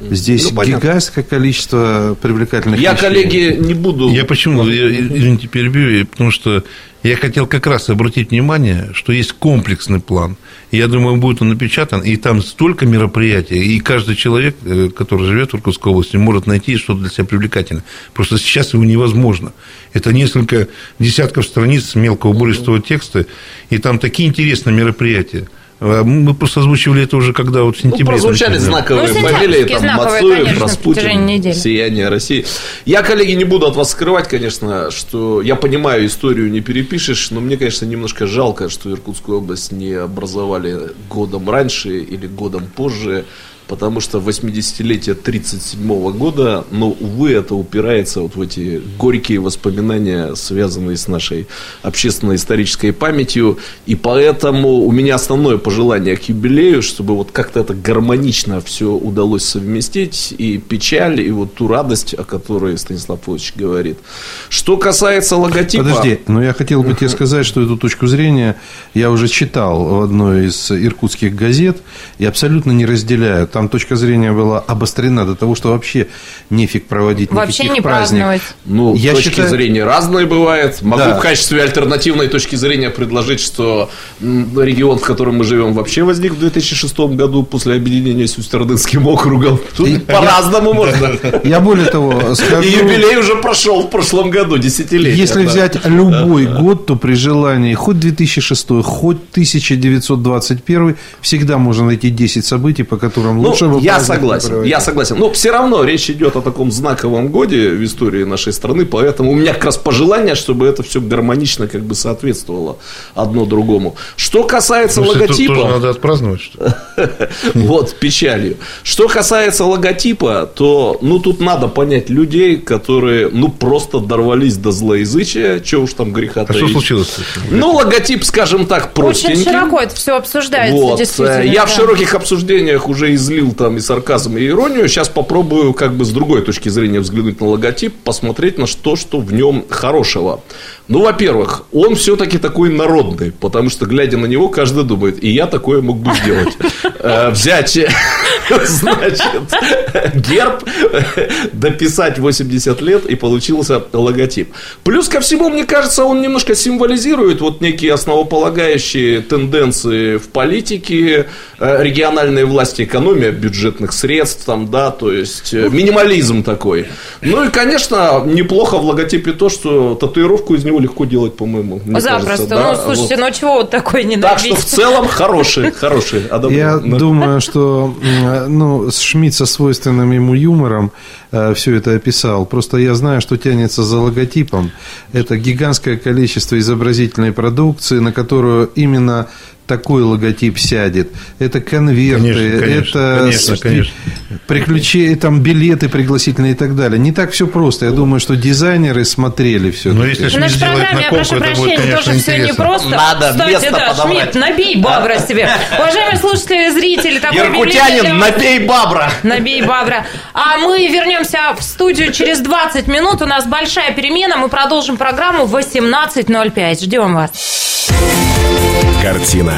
Здесь ну, гигантское количество привлекательных Я, вещей. коллеги, не буду... Я почему, я, извините, перебью, потому что я хотел как раз обратить внимание, что есть комплексный план. И я думаю, будет он напечатан, и там столько мероприятий, и каждый человек, э, который живет в Иркутской области, может найти что-то для себя привлекательное. Просто сейчас его невозможно. Это несколько десятков страниц мелкого убористого текста, и там такие интересные мероприятия. А мы просто озвучивали это уже, когда вот в сентябре. Ну, прозвучали знаковые ну, фамилии, там, Мацуев, Распутин, Сияние России. Я, коллеги, не буду от вас скрывать, конечно, что я понимаю, историю не перепишешь, но мне, конечно, немножко жалко, что Иркутскую область не образовали годом раньше или годом позже потому что 80-летие 1937 года, но, увы, это упирается вот в эти горькие воспоминания, связанные с нашей общественно-исторической памятью, и поэтому у меня основное пожелание к юбилею, чтобы вот как-то это гармонично все удалось совместить, и печаль, и вот ту радость, о которой Станислав Флотович говорит. Что касается логотипа... Подожди, но я хотел бы тебе сказать, что эту точку зрения я уже читал в одной из иркутских газет, и абсолютно не разделяю там точка зрения была обострена до того, что вообще нефиг проводить вообще никаких не праздников. Ну, Я точки считаю... зрения разные бывают. Могу да. в качестве альтернативной точки зрения предложить, что регион, в котором мы живем, вообще возник в 2006 году после объединения с Устерлдынским округом. Тут по-разному можно. Я более того скажу... И юбилей уже прошел в прошлом году, десятилетие. Если взять любой год, то при желании хоть 2006, хоть 1921, всегда можно найти 10 событий, по которым ну, лучше я согласен, я согласен. Но все равно речь идет о таком знаковом годе в истории нашей страны, поэтому у меня как раз пожелание, чтобы это все гармонично как бы соответствовало одно другому. Что касается ну, логотипа... Тоже надо отпраздновать, что Вот, печалью. Что касается логотипа, то, ну, тут надо понять людей, которые, ну, просто дорвались до злоязычия, что уж там греха А что случилось? Ну, логотип, скажем так, простенький. Очень широко это все обсуждается, вот. Я в широких обсуждениях уже излил там и сарказм, и иронию. Сейчас попробую как бы с другой точки зрения взглянуть на логотип, посмотреть на что, что в нем хорошего. Ну, во-первых, он все-таки такой народный, потому что, глядя на него, каждый думает, и я такое мог бы сделать. Э, взять, значит, герб, дописать 80 лет, и получился логотип. Плюс ко всему, мне кажется, он немножко символизирует вот некие основополагающие тенденции в политике, э, региональные власти, экономия бюджетных средств, там, да, то есть э, минимализм такой. Ну и, конечно, неплохо в логотипе то, что татуировку из него легко делать, по-моему. Запросто. Кажется, да? Ну, слушайте, вот. ну чего вот такой не Так что в целом хороший, хороший. Я думаю, что ну, Шмидт со свойственным ему юмором э, все это описал. Просто я знаю, что тянется за логотипом. Это гигантское количество изобразительной продукции, на которую именно такой логотип сядет. Это конверты, конечно, конечно, это конечно, конечно. приключения, там билеты пригласительные и так далее. Не так все просто. Я думаю, что дизайнеры смотрели все. Но если Шмидт сделает на прошу это прощения, будет, конечно, тоже интересно. все не просто. Надо Кстати, место да, подобрать. Шмидт, набей бабра себе. Уважаемые слушатели, зрители, такой Иркутянин, набей бабра. Набей бабра. А мы вернемся в студию через 20 минут. У нас большая перемена. Мы продолжим программу в 18.05. Ждем вас. Картина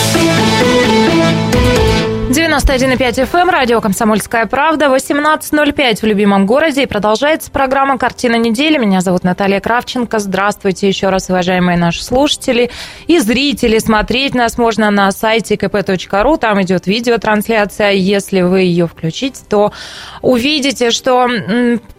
91,5 FM, радио «Комсомольская правда», 18.05 в любимом городе. И продолжается программа «Картина недели». Меня зовут Наталья Кравченко. Здравствуйте еще раз, уважаемые наши слушатели и зрители. Смотреть нас можно на сайте kp.ru. Там идет видеотрансляция. Если вы ее включите, то увидите, что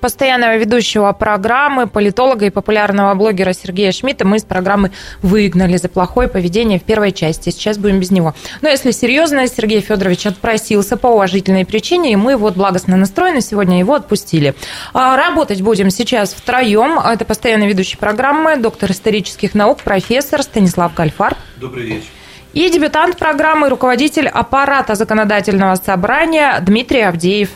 постоянного ведущего программы, политолога и популярного блогера Сергея Шмидта мы из программы выгнали за плохое поведение в первой части. Сейчас будем без него. Но если серьезно, Сергей Федорович Иванович отпросился по уважительной причине, и мы вот благостно настроены сегодня его отпустили. А, работать будем сейчас втроем. Это постоянно ведущий программы, доктор исторических наук, профессор Станислав Гальфар. Добрый вечер. И дебютант программы, руководитель аппарата законодательного собрания Дмитрий Авдеев.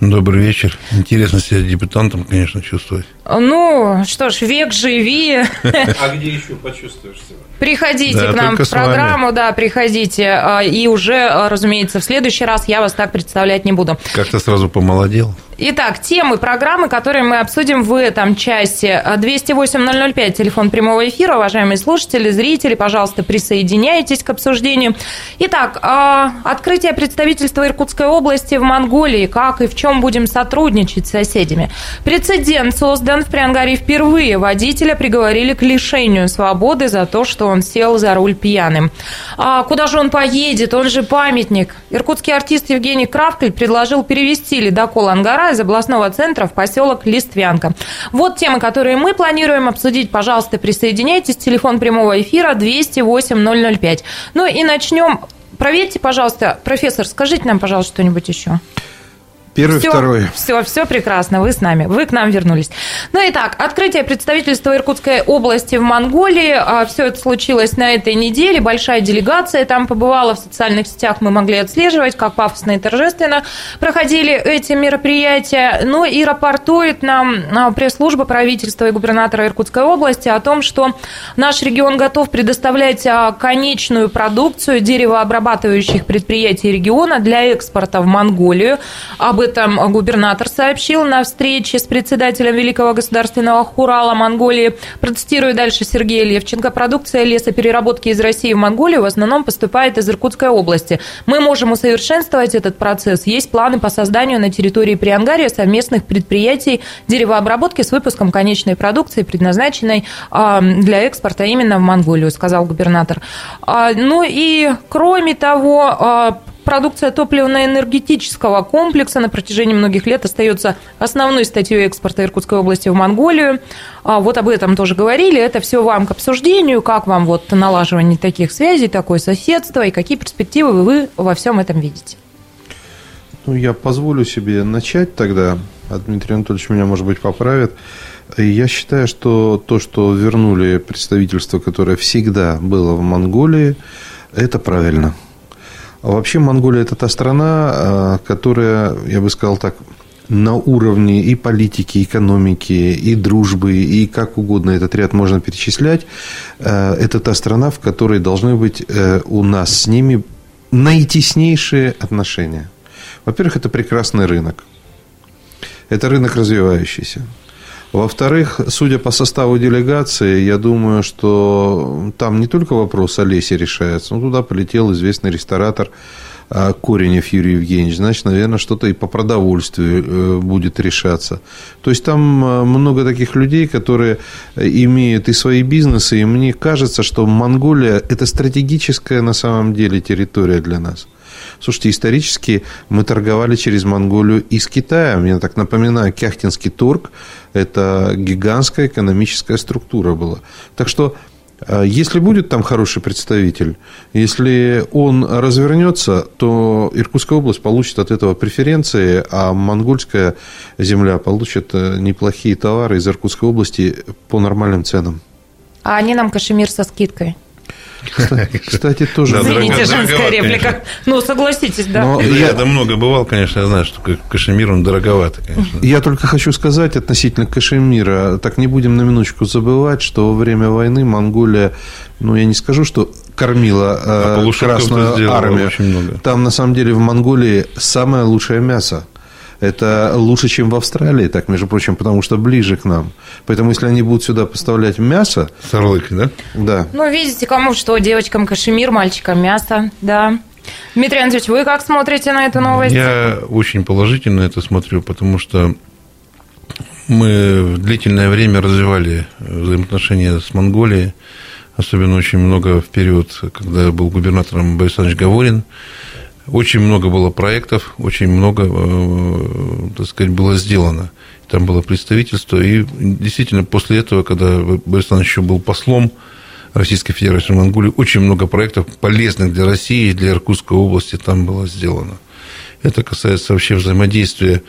Добрый вечер. Интересно себя депутатом, конечно, чувствовать. Ну, что ж, век живи. А где еще почувствуешь себя? Приходите да, к нам в программу, да, приходите. А, и уже, разумеется, в следующий раз я вас так представлять не буду. Как-то сразу помолодел. Итак, темы программы, которые мы обсудим в этом часе. 208-005, телефон прямого эфира. Уважаемые слушатели, зрители, пожалуйста, присоединяйтесь к обсуждению. Итак, а, открытие представительства Иркутской области в Монголии. Как и в чем будем сотрудничать с соседями? Прецедент создан в Приангаре впервые. Водителя приговорили к лишению свободы за то, что он сел за руль пьяным. А куда же он поедет? Он же памятник. Иркутский артист Евгений Кравкль предложил перевести ледокол Ангара из областного центра в поселок Листвянка. Вот темы, которые мы планируем обсудить. Пожалуйста, присоединяйтесь. Телефон прямого эфира 208 005. Ну и начнем. Проверьте, пожалуйста, профессор, скажите нам, пожалуйста, что-нибудь еще. Первый, все, второй. Все, все прекрасно, вы с нами, вы к нам вернулись. Ну и так, открытие представительства Иркутской области в Монголии. А, все это случилось на этой неделе. Большая делегация там побывала в социальных сетях. Мы могли отслеживать, как пафосно и торжественно проходили эти мероприятия. Ну и рапортует нам а, пресс-служба правительства и губернатора Иркутской области о том, что наш регион готов предоставлять а, конечную продукцию деревообрабатывающих предприятий региона для экспорта в Монголию. Об этом губернатор сообщил на встрече с председателем Великого государственного хурала Монголии. Процитирую дальше Сергея Левченко. Продукция лесопереработки из России в Монголию в основном поступает из Иркутской области. Мы можем усовершенствовать этот процесс. Есть планы по созданию на территории Приангария совместных предприятий деревообработки с выпуском конечной продукции, предназначенной а, для экспорта именно в Монголию, сказал губернатор. А, ну и кроме того, а, Продукция топливно-энергетического комплекса на протяжении многих лет остается основной статьей экспорта Иркутской области в Монголию. А вот об этом тоже говорили. Это все вам к обсуждению. Как вам вот налаживание таких связей, такое соседство и какие перспективы вы во всем этом видите? Ну, я позволю себе начать тогда. А Дмитрий Анатольевич меня, может быть, поправит. Я считаю, что то, что вернули представительство, которое всегда было в Монголии, это правильно. Вообще Монголия – это та страна, а, которая, я бы сказал так, на уровне и политики, и экономики, и дружбы, и как угодно этот ряд можно перечислять. А, это та страна, в которой должны быть э, у нас с ними наитеснейшие отношения. Во-первых, это прекрасный рынок. Это рынок развивающийся. Во-вторых, судя по составу делегации, я думаю, что там не только вопрос о лесе решается, но туда полетел известный ресторатор а, Коренев Юрий Евгеньевич, значит, наверное, что-то и по продовольствию э, будет решаться. То есть там э, много таких людей, которые имеют и свои бизнесы, и мне кажется, что Монголия – это стратегическая на самом деле территория для нас. Слушайте, исторически мы торговали через Монголию и с Китаем. Я так напоминаю, Кяхтинский торг – это гигантская экономическая структура была. Так что э, если будет там хороший представитель, если он развернется, то Иркутская область получит от этого преференции, а монгольская земля получит э, неплохие товары из Иркутской области по нормальным ценам. А они нам кашемир со скидкой. Кстати, тоже... Извините, женская реплика. Ну, согласитесь, да. Я там много бывал, конечно, я знаю, что кашемир, он дороговато, конечно. Я только хочу сказать относительно кашемира, так не будем на минуточку забывать, что во время войны Монголия, ну, я не скажу, что кормила а Красную армию. Там, на самом деле, в Монголии самое лучшее мясо. Это лучше, чем в Австралии, так, между прочим, потому что ближе к нам. Поэтому, если они будут сюда поставлять мясо... Сарлык, да? Да. Ну, видите, кому что, девочкам кашемир, мальчикам мясо, да. Дмитрий Андреевич, вы как смотрите на эту новость? Я очень положительно это смотрю, потому что мы длительное время развивали взаимоотношения с Монголией, особенно очень много в период, когда был губернатором Борис Александрович Говорин. Очень много было проектов, очень много, э, так сказать, было сделано. Там было представительство. И действительно, после этого, когда Борис Александрович еще был послом Российской Федерации в Монголии, очень много проектов полезных для России и для Иркутской области там было сделано. Это касается вообще взаимодействия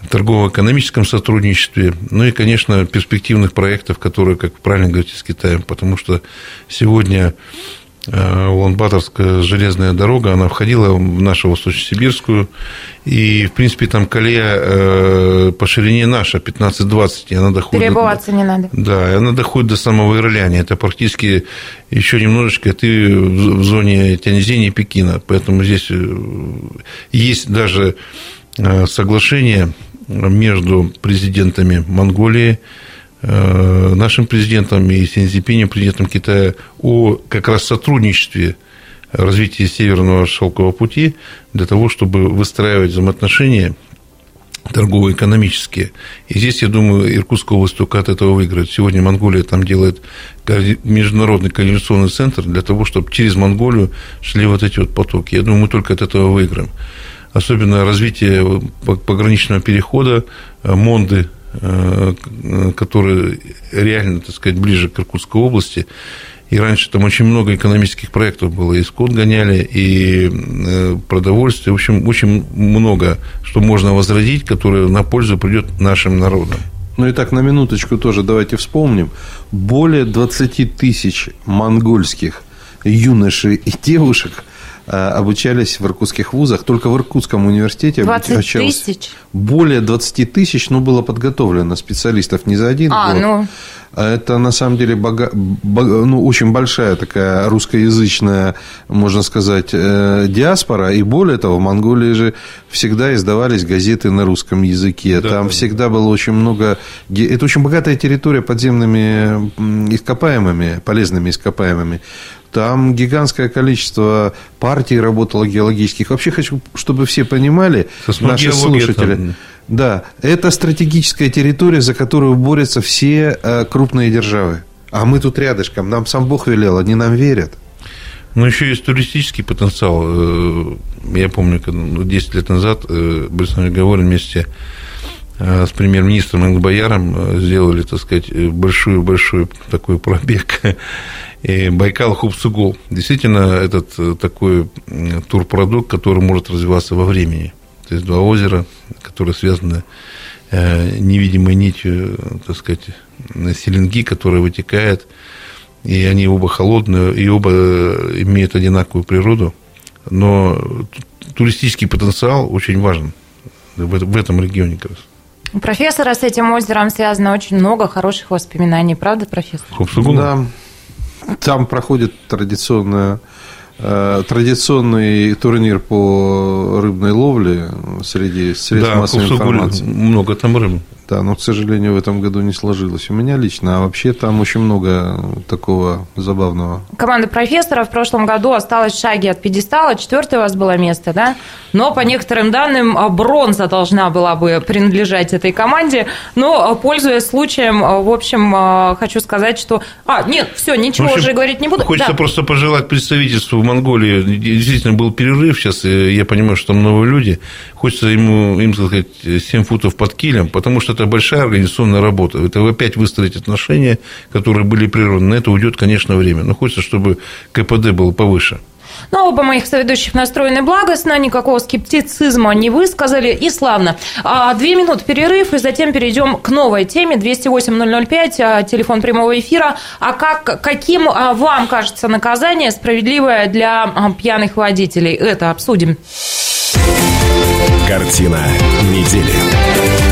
в торгово-экономическом сотрудничестве, ну и, конечно, перспективных проектов, которые, как правильно говорите, с Китаем, потому что сегодня Улан-Баторская железная дорога, она входила в нашу Восточно-Сибирскую, и, в принципе, там колея э, по ширине наша, 15-20, и она доходит... Перебываться не надо. Да, и она доходит до самого Ирляни, это практически еще немножечко ты в зоне Тяньзини Пекина, поэтому здесь э, есть даже соглашение между президентами Монголии, Э, нашим президентом и Синьцзипинем, президентом Китая, о как раз сотрудничестве развития Северного шелкового пути для того, чтобы выстраивать взаимоотношения торгово-экономические. И здесь, я думаю, Иркутская область от этого выиграет. Сегодня Монголия там делает международный координационный центр для того, чтобы через Монголию шли вот эти вот потоки. Я думаю, мы только от этого выиграем. Особенно развитие пограничного перехода, э, Монды, Э, который реально, так сказать, ближе к Иркутской области. И раньше там очень много экономических проектов было. И скот гоняли, и э, продовольствие. В общем, очень много, что можно возродить, которое на пользу придет нашим народам. Ну и так, на минуточку тоже давайте вспомним. Более 20 тысяч монгольских юношей и девушек обучались в иркутских вузах. Только в Иркутском университете 20 обучалось тысяч? более 20 тысяч, но было подготовлено специалистов не за один а, год. Ну... Это на самом деле бога... ну, очень большая такая русскоязычная, можно сказать, э, диаспора. И более того, в Монголии же всегда издавались газеты на русском языке. Да, Там да. всегда было очень много... Это очень богатая территория подземными ископаемыми, полезными ископаемыми. Там гигантское количество партий работало геологических. Вообще хочу, чтобы все понимали, наши слушатели. Там... Да, это стратегическая территория, за которую борются все э, крупные державы. А мы тут рядышком, нам сам Бог велел, они нам верят. Ну, еще есть туристический потенциал. Э, я помню, 10 ну, лет назад э, Борис Гаворин вместе с премьер-министром Ингбояром сделали, так сказать, большую-большую такой пробег и Байкал Хубсугул. Действительно, этот э, такой турпродукт, который может развиваться во времени. То есть два озера, которые связаны э, невидимой нитью, так сказать, селенги, которая вытекает, и они оба холодные, и оба э, имеют одинаковую природу, но туристический потенциал очень важен в этом регионе как. У профессора с этим озером связано очень много хороших воспоминаний, правда, профессор? Хубсугул? Да, там проходит традиционная э, традиционный турнир по рыбной ловле среди средств да, массовой информации. Много там рыбы. Да, но, к сожалению, в этом году не сложилось. У меня лично, а вообще там очень много такого забавного. Команда профессора в прошлом году осталась в шаге от пьедестала. Четвертое у вас было место, да? Но, по некоторым данным, бронза должна была бы принадлежать этой команде. Но, пользуясь случаем, в общем, хочу сказать, что... А, нет, все, ничего общем, уже говорить не буду. Хочется да. просто пожелать представительству в Монголии. Действительно, был перерыв сейчас, я понимаю, что там новые люди. Хочется ему, им сказать, 7 футов под килем, потому что это это большая организационная работа. Это опять выстроить отношения, которые были прерваны. На это уйдет, конечно, время. Но хочется, чтобы КПД был повыше. Но оба моих соведущих настроены благостно, никакого скептицизма не высказали, и славно. А, две минуты перерыв, и затем перейдем к новой теме. 208-005, а, телефон прямого эфира. А как, каким а, вам кажется наказание справедливое для пьяных водителей? Это обсудим. Картина недели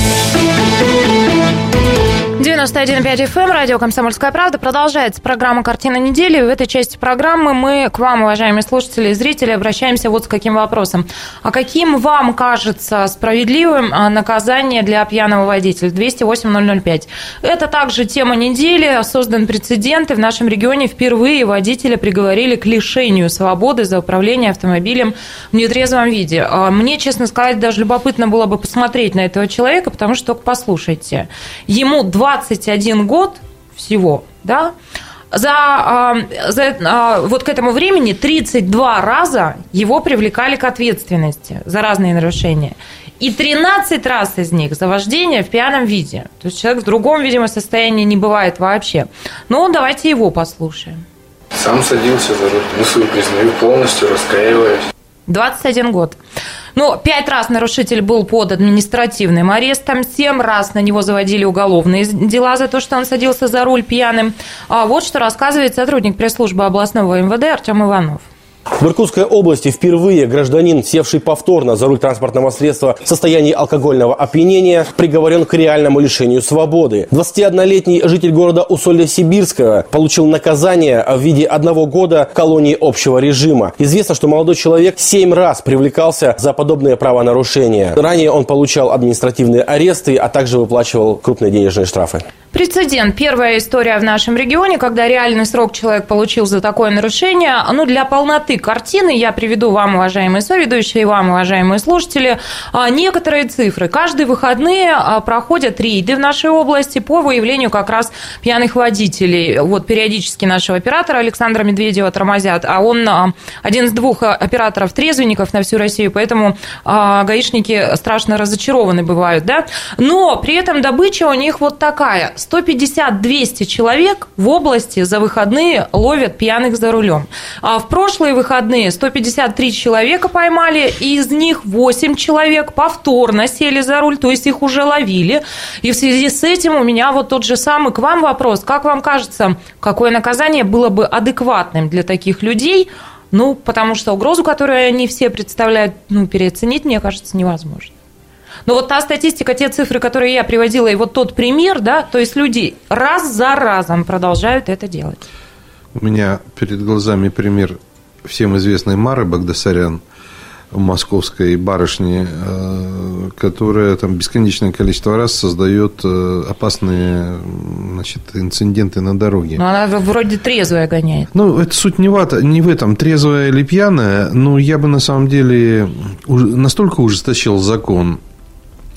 91,5 FM, радио «Комсомольская правда». Продолжается программа «Картина недели». В этой части программы мы к вам, уважаемые слушатели и зрители, обращаемся вот с каким вопросом. А каким вам кажется справедливым а, наказание для пьяного водителя? 208-005. Это также тема недели. Создан прецедент, и в нашем регионе впервые водителя приговорили к лишению свободы за управление автомобилем в нетрезвом виде. А, мне, честно сказать, даже любопытно было бы посмотреть на этого человека, потому что, послушайте, ему два 21 год всего, да, за, а, за а, вот к этому времени 32 раза его привлекали к ответственности за разные нарушения. И 13 раз из них за вождение в пьяном виде. То есть человек в другом, видимо, состоянии не бывает вообще. Но давайте его послушаем. Сам садился за руль. Ну, свою признаю полностью, раскаиваюсь. 21 год. Ну, пять раз нарушитель был под административным арестом, семь раз на него заводили уголовные дела за то, что он садился за руль пьяным. А вот что рассказывает сотрудник пресс-службы областного МВД Артем Иванов. В Иркутской области впервые гражданин, севший повторно за руль транспортного средства в состоянии алкогольного опьянения, приговорен к реальному лишению свободы. 21-летний житель города Усолья-Сибирского получил наказание в виде одного года колонии общего режима. Известно, что молодой человек семь раз привлекался за подобные правонарушения. Ранее он получал административные аресты, а также выплачивал крупные денежные штрафы. Прецедент. Первая история в нашем регионе, когда реальный срок человек получил за такое нарушение. Ну, для полноты картины я приведу вам, уважаемые соведущие, и вам, уважаемые слушатели, а, некоторые цифры. Каждые выходные а, проходят рейды в нашей области по выявлению как раз пьяных водителей. Вот периодически нашего оператора Александра Медведева тормозят, а он а, один из двух операторов-трезвенников на всю Россию, поэтому гаишники страшно разочарованы бывают, да. Но при этом добыча у них вот такая – 150-200 человек в области за выходные ловят пьяных за рулем. А в прошлые выходные 153 человека поймали, и из них 8 человек повторно сели за руль, то есть их уже ловили. И в связи с этим у меня вот тот же самый к вам вопрос. Как вам кажется, какое наказание было бы адекватным для таких людей? Ну, потому что угрозу, которую они все представляют, ну, переоценить, мне кажется, невозможно. Но вот та статистика, те цифры, которые я приводила, и вот тот пример, да, то есть люди раз за разом продолжают это делать. У меня перед глазами пример всем известной Мары Багдасарян, московской барышни, э, которая там бесконечное количество раз создает э, опасные значит, инциденты на дороге. Но она вроде трезвая гоняет. Ну, это суть не в, не в этом, трезвая или пьяная, но я бы на самом деле настолько ужесточил закон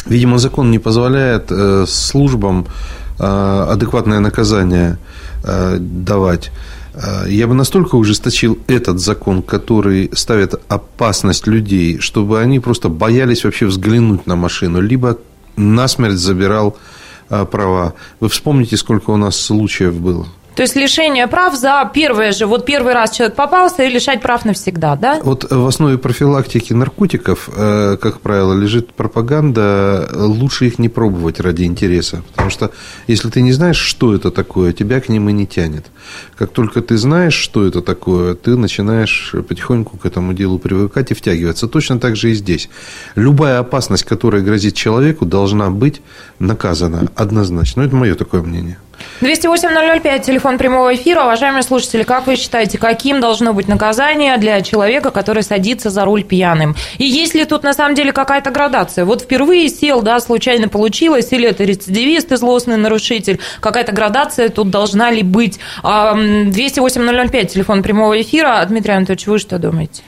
Видимо, закон не позволяет э, службам э, адекватное наказание э, давать. Я бы настолько ужесточил этот закон, который ставит опасность людей, чтобы они просто боялись вообще взглянуть на машину, либо насмерть забирал права. Вы вспомните, сколько у нас случаев было. То есть лишение прав за первое же, вот первый раз человек попался, и лишать прав навсегда, да? Вот в основе профилактики наркотиков, э, как правило, лежит пропаганда, лучше их не пробовать ради интереса. Потому что если ты не знаешь, что это такое, тебя к ним и не тянет. Как только ты знаешь, что это такое, ты начинаешь потихоньку к этому делу привыкать и втягиваться. Точно так же и здесь. Любая опасность, которая грозит человеку, должна быть наказана однозначно. Ну, это мое такое мнение. 208-005, телефон прямого эфира. Уважаемые слушатели, как вы считаете, каким должно быть наказание для человека, который садится за руль пьяным? И есть ли тут на самом деле какая-то градация? Вот впервые сел, да, случайно получилось, или это рецидивист и злостный нарушитель? Какая-то градация тут должна ли быть? 208-005, телефон прямого эфира. Дмитрий Анатольевич, вы что думаете?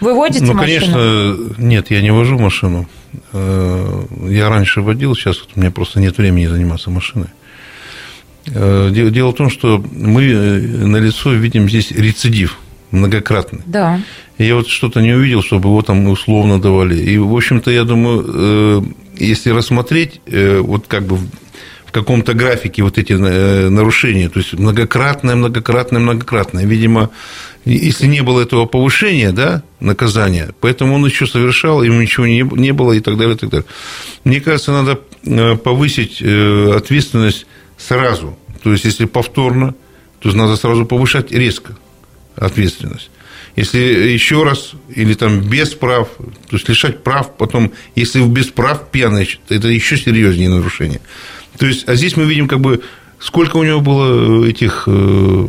Вы водите ну, машину? Ну, конечно, нет, я не вожу машину. Э, я раньше водил, сейчас у меня просто нет времени заниматься машиной. Э, дело в том, что мы э, на лицо видим здесь рецидив многократный. Да. Я вот что-то не увидел, чтобы его там условно давали. И, в общем-то, я думаю, э, если рассмотреть, вот как бы в каком-то графике вот эти нарушения, то есть многократное, многократное, многократное. Видимо, если не было этого повышения, да, наказания, поэтому он еще совершал, ему ничего не, не было и так далее, и так далее. Мне кажется, надо повысить ответственность сразу. То есть, если повторно, то надо сразу повышать резко ответственность. Если еще раз, или там без прав, то есть лишать прав, потом, если без прав пьяный, это еще серьезнее нарушение. То есть, а здесь мы видим, как бы, сколько у него было этих э,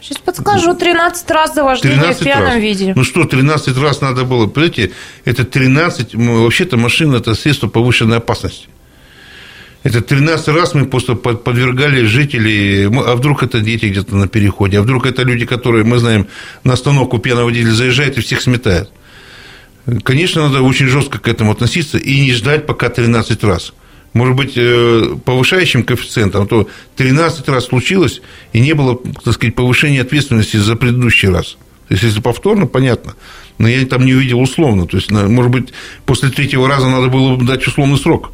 Сейчас подскажу, 13 раз за вождение 13 в пьяном раз. виде. Ну что, 13 раз надо было, понимаете, это 13, вообще-то машина – это средство повышенной опасности. Это 13 раз мы просто подвергали жителей, а вдруг это дети где-то на переходе, а вдруг это люди, которые, мы знаем, на остановку пьяного водителя заезжает и всех сметает. Конечно, надо очень жестко к этому относиться и не ждать пока 13 раз. Может быть, э, повышающим коэффициентом, а то 13 раз случилось, и не было, так сказать, повышения ответственности за предыдущий раз. То есть, если повторно, понятно. Но я там не увидел условно. То есть, может быть, после третьего раза надо было бы дать условный срок.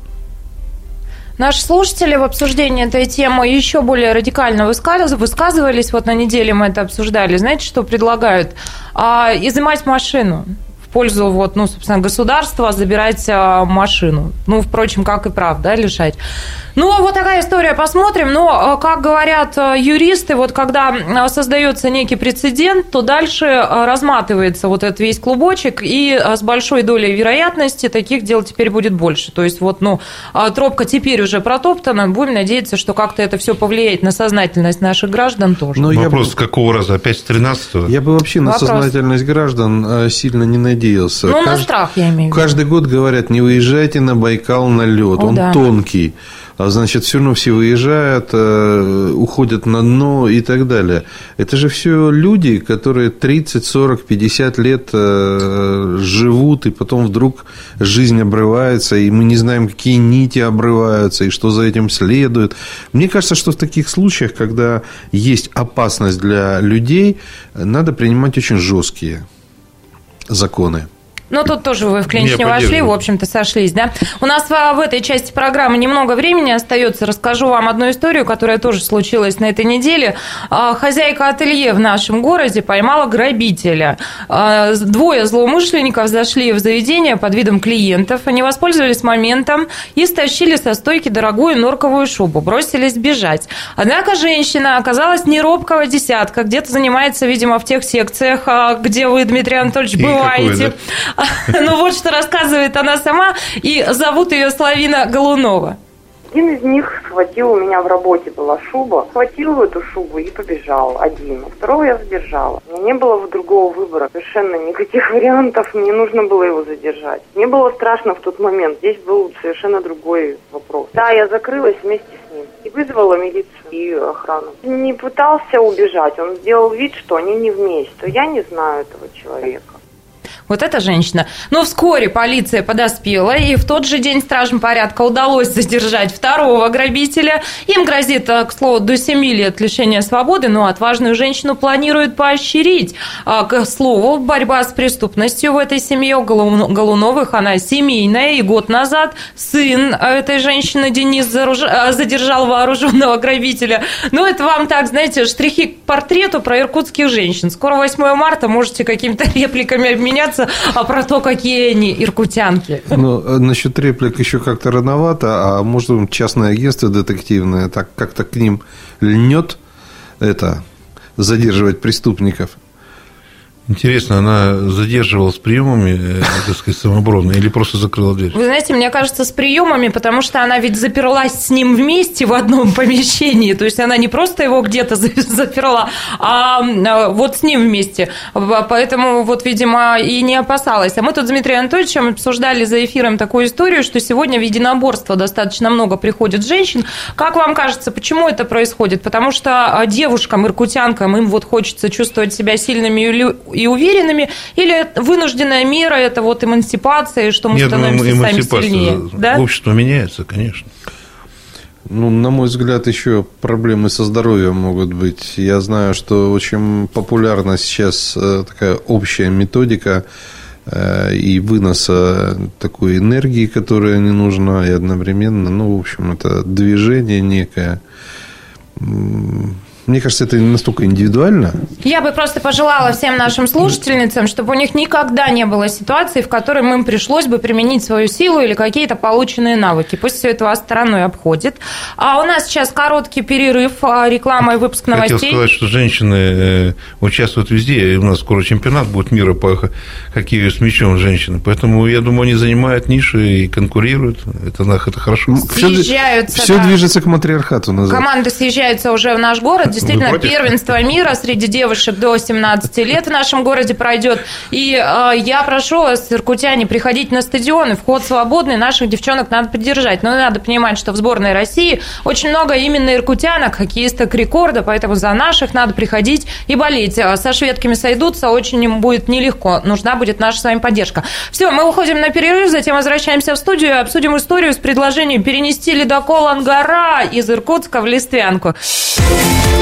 Наши слушатели в обсуждении этой темы еще более радикально высказывались. Вот на неделе мы это обсуждали. Знаете, что предлагают? А, изымать машину пользу, вот, ну, собственно, государства, забирать а, машину. Ну, впрочем, как и прав, да, лишать. Ну, вот такая история, посмотрим. Но, э, как говорят э, юристы, вот когда э, создается некий прецедент, то дальше разматывается вот этот весь клубочек, и с большой долей вероятности таких дел теперь будет больше. То есть вот, ну, тропка теперь уже протоптана, будем надеяться, что как-то это все повлияет на сознательность наших граждан тоже. Но Вопрос, бы... какого раза? Опять с 13 Я бы вообще Вопрос. на сознательность граждан сильно не надеялся. Ну, Кажд... на страх, я имею в виду. Каждый год говорят, не выезжайте на Байкал на лед, он да. тонкий а значит, все равно все выезжают, э, уходят на дно и так далее. Это же все люди, которые 30, 40, 50 лет э, живут, и потом вдруг жизнь обрывается, и мы не знаем, какие нити обрываются, и что за этим следует. Мне кажется, что в таких случаях, когда есть опасность для людей, надо принимать очень жесткие законы. Ну, тут тоже вы в клинч не вошли, в общем-то, сошлись, да? У нас а, в этой части программы немного времени остается. Расскажу вам одну историю, которая тоже случилась на этой неделе. А, хозяйка ателье в нашем городе поймала грабителя. А, двое злоумышленников зашли в заведение под видом клиентов. Они воспользовались моментом и стащили со стойки дорогую норковую шубу. Бросились бежать. Однако женщина оказалась не робкого десятка. Где-то занимается, видимо, в тех секциях, где вы, Дмитрий Анатольевич, бываете. Какой, да? Ну вот что рассказывает она сама, и зовут ее Славина Голунова. Один из них схватил, у меня в работе была шуба, схватил эту шубу и побежал один. Второго я задержала. У меня не было другого выбора, совершенно никаких вариантов, мне нужно было его задержать. Мне было страшно в тот момент, здесь был совершенно другой вопрос. Да, я закрылась вместе с ним и вызвала милицию и охрану. Не пытался убежать, он сделал вид, что они не вместе. Я не знаю этого человека. Вот эта женщина. Но вскоре полиция подоспела, и в тот же день стражам порядка удалось задержать второго грабителя. Им грозит, э, к слову, до 7 лет лишения свободы, но отважную женщину планируют поощрить. А, к слову, борьба с преступностью в этой семье Голуновых, она семейная, и год назад сын этой женщины Денис э, задержал вооруженного грабителя. Ну, это вам так, знаете, штрихи к портрету про иркутских женщин. Скоро 8 марта, можете какими-то репликами обменяться а про то, какие они иркутянки. Ну, насчет реплик еще как-то рановато, а может, частное агентство детективное так как-то к ним льнет это задерживать преступников – Интересно, она задерживала с приемами, э, так сказать, самообороны или просто закрыла дверь? Вы знаете, мне кажется, с приемами, потому что она ведь заперлась с ним вместе в одном помещении. То есть она не просто его где-то заперла, а, а вот с ним вместе. Поэтому вот, видимо, и не опасалась. А мы тут с Дмитрием Анатольевичем обсуждали за эфиром такую историю, что сегодня в единоборство достаточно много приходит женщин. Как вам кажется, почему это происходит? Потому что а, девушкам, иркутянкам, им вот хочется чувствовать себя сильными и уверенными, или вынужденная мера – это вот эмансипация, что мы Я становимся думаю, сами сильнее? Да? Общество меняется, конечно. Ну, на мой взгляд, еще проблемы со здоровьем могут быть. Я знаю, что очень популярна сейчас э, такая общая методика э, и выноса такой энергии, которая не нужна, и одновременно, ну, в общем, это движение некое мне кажется, это настолько индивидуально. Я бы просто пожелала всем нашим слушательницам, чтобы у них никогда не было ситуации, в которой им пришлось бы применить свою силу или какие-то полученные навыки. Пусть все это вас стороной обходит. А у нас сейчас короткий перерыв, а, реклама и выпуск новостей. Хотел сказать, что женщины э, участвуют везде. У нас скоро чемпионат будет мира по хоккею с мячом женщины. Поэтому, я думаю, они занимают ниши и конкурируют. Это, это хорошо. Съезжаются, все, да. все движется к матриархату. Назад. Команды съезжаются уже в наш город действительно первенство мира среди девушек до 17 лет в нашем городе пройдет. И э, я прошу вас, иркутяне, приходить на стадионы. Вход свободный, наших девчонок надо поддержать. Но надо понимать, что в сборной России очень много именно иркутянок, хоккеисток рекорда, поэтому за наших надо приходить и болеть. А со шведками сойдутся, очень им будет нелегко. Нужна будет наша с вами поддержка. Все, мы уходим на перерыв, затем возвращаемся в студию и обсудим историю с предложением перенести ледокол «Ангара» из Иркутска в Листвянку.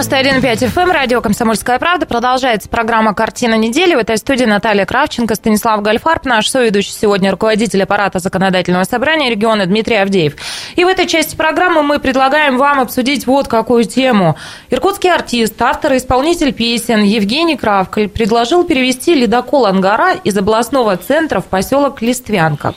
91,5 FM, эм, радио «Комсомольская правда». Продолжается программа «Картина недели». В этой студии Наталья Кравченко, Станислав Гальфарб, наш соведущий сегодня руководитель аппарата законодательного собрания региона Дмитрий Авдеев. И в этой части программы мы предлагаем вам обсудить вот какую тему. Иркутский артист, автор и исполнитель песен Евгений Кравкаль предложил перевести ледокол «Ангара» из областного центра в поселок Листвянка.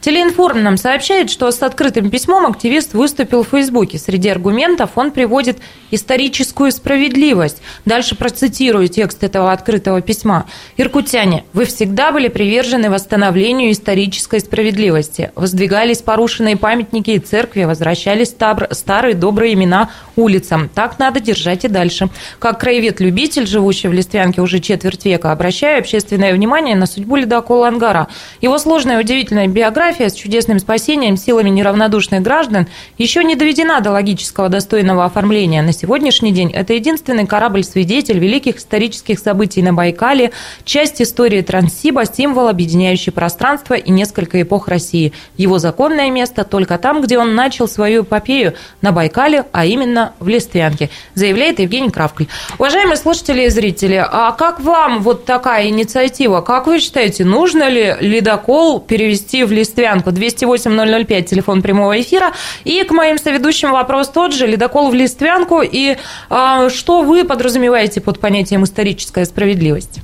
Телеинформ нам сообщает, что с открытым письмом активист выступил в Фейсбуке. Среди аргументов он приводит историческую справедливость. Дальше процитирую текст этого открытого письма. «Иркутяне, вы всегда были привержены восстановлению исторической справедливости. Воздвигались порушенные памятники и церкви, возвращались старые добрые имена улицам. Так надо держать и дальше. Как краевед-любитель, живущий в Листвянке уже четверть века, обращаю общественное внимание на судьбу ледокола «Ангара». Его сложная и удивительная биография с чудесным спасением силами неравнодушных граждан еще не доведена до логического достойного оформления. На сегодняшний день это единственный корабль-свидетель великих исторических событий на Байкале, часть истории Транссиба, символ, объединяющий пространство и несколько эпох России. Его законное место только там, где он начал свою эпопею на Байкале, а именно в Листвянке, заявляет Евгений Кравкаль. Уважаемые слушатели и зрители, а как вам вот такая инициатива? Как вы считаете, нужно ли ледокол перевести в Листвянку? 208-005, телефон прямого эфира. И к моим соведущим вопрос тот же. Ледокол в Листвянку и а, что вы подразумеваете под понятием историческая справедливость?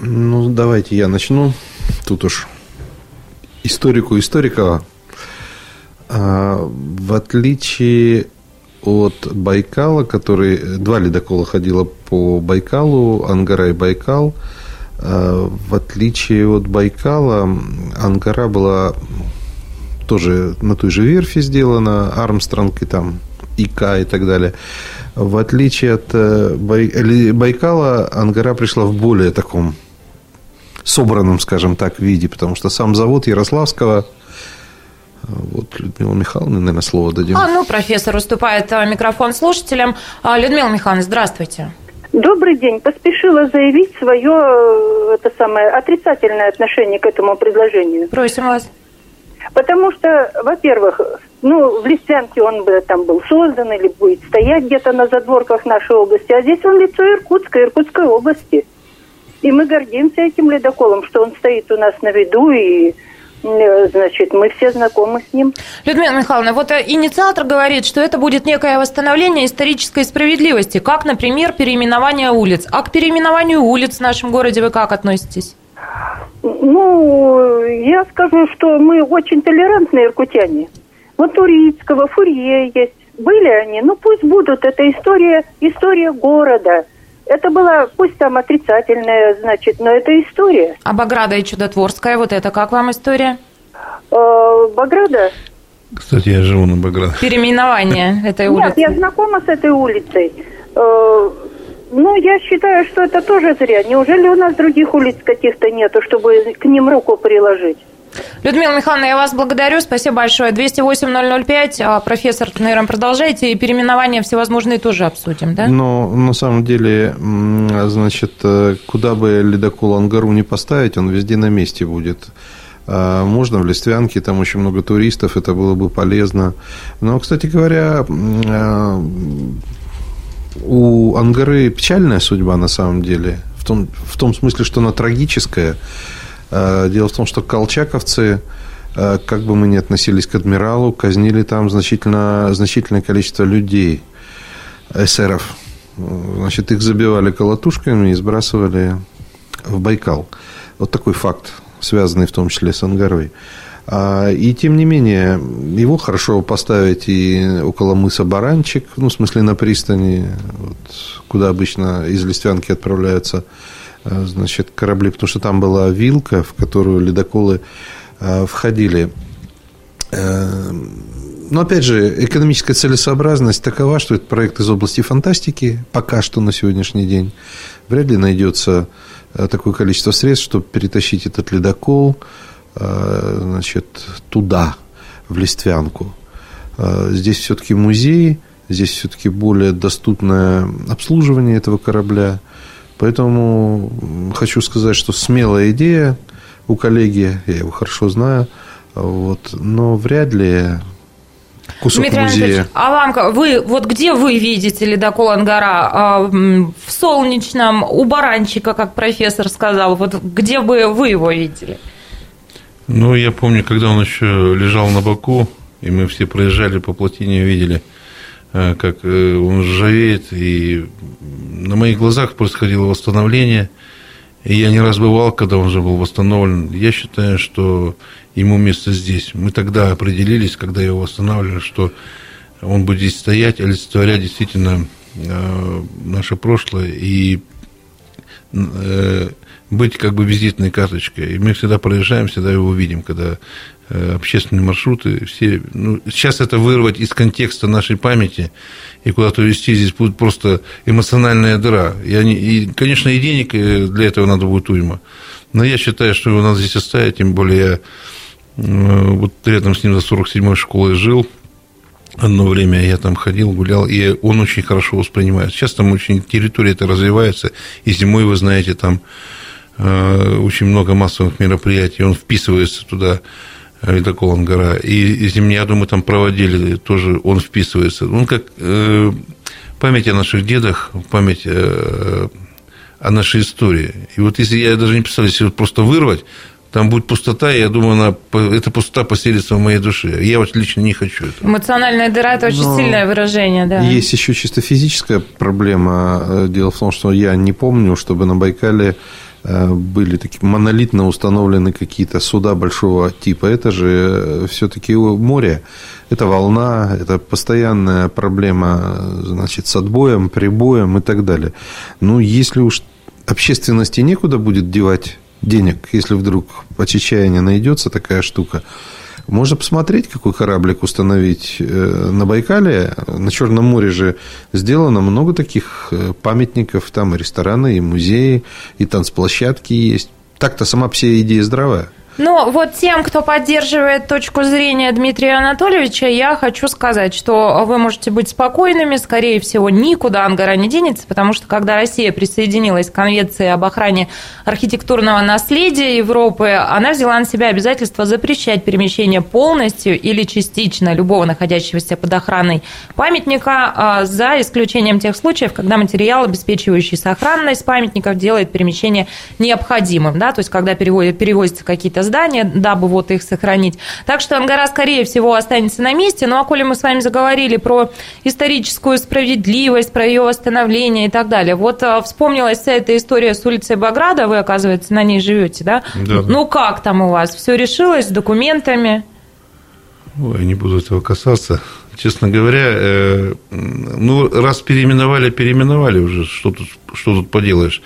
Ну, давайте я начну. Тут уж историку историка. А, в отличие от Байкала, который два ледокола ходило по Байкалу, Ангара и Байкал. А, в отличие от Байкала, Ангара была тоже на той же верфи сделана, Армстронг и там ИК и так далее. В отличие от э, Байкала, Ангара пришла в более таком собранном, скажем так, виде, потому что сам завод Ярославского вот Людмила Михайловна, наверное, слово дадим. А, ну, профессор уступает а, микрофон слушателям. А, Людмила Михайловна, здравствуйте. Добрый день. Поспешила заявить свое э, это самое отрицательное отношение к этому предложению. Просим вас. Потому что, во-первых, ну, в Лисянке он бы там был создан или будет стоять где-то на задворках нашей области, а здесь он лицо Иркутска, Иркутской области. И мы гордимся этим ледоколом, что он стоит у нас на виду, и Э, значит, мы все знакомы с ним. Людмила Михайловна, вот э, инициатор говорит, что это будет некое восстановление исторической справедливости, как, например, переименование улиц. А к переименованию улиц в нашем городе вы как относитесь? Ну, я скажу, что мы очень толерантные иркутяне. Вот Турицкого, Фурье есть. Были они, ну пусть будут. Это история, история города – это была, пусть там отрицательная, значит, но это история. А Баграда и Чудотворская, вот это как вам история? Э, Баграда? Кстати, я живу на Баграда. Переименование этой улицы. Нет, я знакома с этой улицей. Э, ну, я считаю, что это тоже зря. Неужели у нас других улиц каких-то нету, чтобы к ним руку приложить? Людмила Михайловна, я вас благодарю. Спасибо большое. 208-005. А, профессор, наверное, продолжайте. И переименования всевозможные тоже обсудим, да? Но на самом деле, значит, э, куда бы ледокол Ангару не поставить, он везде на месте будет. А, можно в Листвянке, там очень много туристов, это было бы полезно. Но, кстати говоря, а, у Ангары печальная судьба на самом деле, в том, в том смысле, что она трагическая. Э, дело в том, что колчаковцы, э, как бы мы ни относились к адмиралу, казнили там значительно, значительное количество людей, эсеров. Значит, их забивали колотушками и сбрасывали в Байкал. Вот такой факт, связанный в том числе с Ангарой. А, и тем не менее, его хорошо поставить и около мыса Баранчик, ну, в смысле на пристани, вот, куда обычно из Листвянки отправляются Э, значит, корабли, потому что там была вилка, в которую ледоколы э, входили. Э, но, опять же, экономическая целесообразность такова, что это проект из области фантастики, пока что на сегодняшний день. Вряд ли найдется такое количество средств, чтобы перетащить этот ледокол значит, туда, в Листвянку. Здесь все-таки музей, здесь все-таки более доступное обслуживание этого корабля. Поэтому хочу сказать, что смелая идея у коллеги, я его хорошо знаю, Вот, но вряд ли кусок Дмитрий музея. А вам, вы, вот где вы видите ледокол Ангара? А, в Солнечном, у Баранчика, как профессор сказал, вот где бы вы его видели? Ну, я помню, когда он еще лежал на боку, и мы все проезжали по плотине, видели, э, как э, он ржавеет, и на моих глазах происходило восстановление, и я не раз бывал, когда он уже был восстановлен. Я считаю, что ему место здесь. Мы тогда определились, когда его восстанавливали, что он будет здесь стоять, олицетворять действительно э, наше прошлое и быть как бы визитной карточкой. И мы всегда проезжаем, всегда его видим, когда э, общественные маршруты, все, ну, сейчас это вырвать из контекста нашей памяти и куда-то вести здесь будет просто эмоциональная дыра. И, они, и, конечно, и денег э, для этого надо будет уйма. Но я считаю, что его надо здесь оставить, тем более я Э, вот рядом с ним за 47-й школой жил, одно время я там ходил, гулял, и он очень хорошо воспринимает. Сейчас там очень территория это развивается, и зимой, вы знаете, там очень много массовых мероприятий, он вписывается туда, э, ледокол Ангара, и зимняду мы там проводили, тоже он вписывается. Он как память о наших дедах, память о нашей истории. И вот если я даже не представляю, если вот просто вырвать, там будет пустота, и я думаю, она, эта пустота поселится в моей душе. Я вот лично не хочу этого. Эмоциональная дыра – это очень Но сильное выражение, да. Есть еще чисто физическая проблема. Дело в том, что я не помню, чтобы на Байкале э, были такие монолитно установлены какие-то суда большого типа. Это же э, все-таки море. Это волна, это постоянная проблема значит, с отбоем, прибоем и так далее. Ну, если уж общественности некуда будет девать денег, если вдруг по Чечаяне найдется такая штука, можно посмотреть, какой кораблик установить э, на Байкале. На Черном море же сделано много таких э, памятников. Там и рестораны, и музеи, и танцплощадки есть. Так-то сама вся идея здравая. Ну, вот тем, кто поддерживает точку зрения Дмитрия Анатольевича, я хочу сказать, что вы можете быть спокойными, скорее всего, никуда Ангара не денется, потому что когда Россия присоединилась к Конвенции об охране архитектурного наследия Европы, она взяла на себя обязательство запрещать перемещение полностью или частично любого находящегося под охраной памятника, а, за исключением тех случаев, когда материал, обеспечивающий сохранность памятников, делает перемещение необходимым, да, то есть когда перевозятся какие-то здания, дабы вот их сохранить. Так что Ангара, скорее всего, останется на месте. Ну, а коли мы с вами заговорили про историческую справедливость, про ее восстановление и так далее. Вот а, вспомнилась вся эта история с улицей Баграда, вы, оказывается, на ней живете, да? Да. Ну, как там у вас? Все решилось с документами? Ой, не буду этого касаться. Честно говоря, э, ну, раз переименовали, переименовали уже, что тут, что тут поделаешь.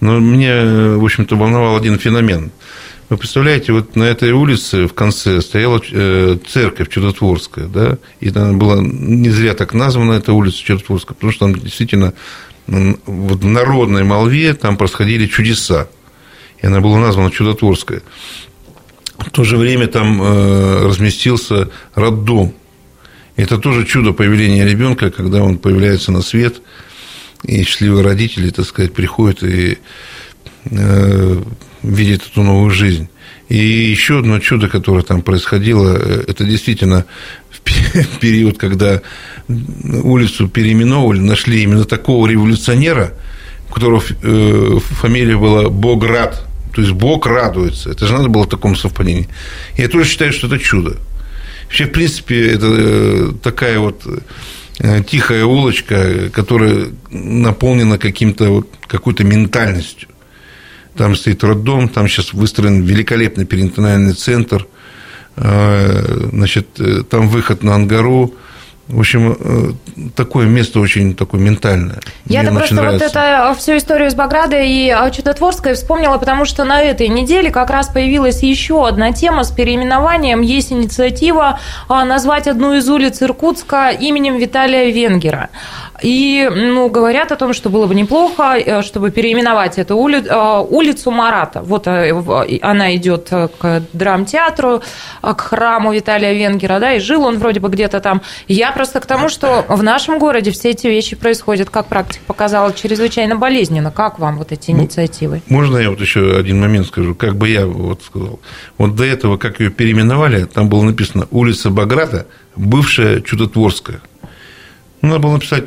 Но меня, в общем-то, волновал один феномен – вы представляете, вот на этой улице в конце стояла э, церковь Чудотворская, да, и она была не зря так названа, эта улица Чудотворская, потому что там действительно вот в народной молве там происходили чудеса, и она была названа Чудотворская. В то же время там э, разместился роддом. Это тоже чудо появления ребенка, когда он появляется на свет, и счастливые родители, так сказать, приходят и э, видит эту новую жизнь. И еще одно чудо, которое там происходило, э, это действительно в период, когда улицу переименовывали, нашли именно такого революционера, у которого э, фамилия была Боград, то есть Бог радуется. Это же надо было в таком совпадении. Я тоже считаю, что это чудо. Вообще, в принципе, это э, такая вот тихая улочка, которая наполнена каким-то вот, какой-то ментальностью. Там стоит роддом, там сейчас выстроен великолепный перинатальный центр. Э, значит, э, там выход на Ангару. В общем, э, такое место очень такое ментальное. Я-то просто нравится. вот это всю историю с Баградой и Чудотворской вспомнила, потому что на этой неделе как раз появилась еще одна тема с переименованием. Есть инициатива назвать одну из улиц Иркутска именем Виталия Венгера. И ну, говорят о том, что было бы неплохо, э, чтобы переименовать эту ули... Э, улицу Марата. Вот она идет к драмтеатру, к храму Виталия Венгера, да, и жил он вроде бы где-то там. Я просто к тому, что в нашем городе все эти вещи происходят, как практика показала, чрезвычайно болезненно. Как вам вот эти ну, инициативы? Можно я вот еще один момент скажу? Как бы я вот сказал. Вот до этого, как ее переименовали, там было написано улица Баграта, бывшая Чудотворская. Надо было написать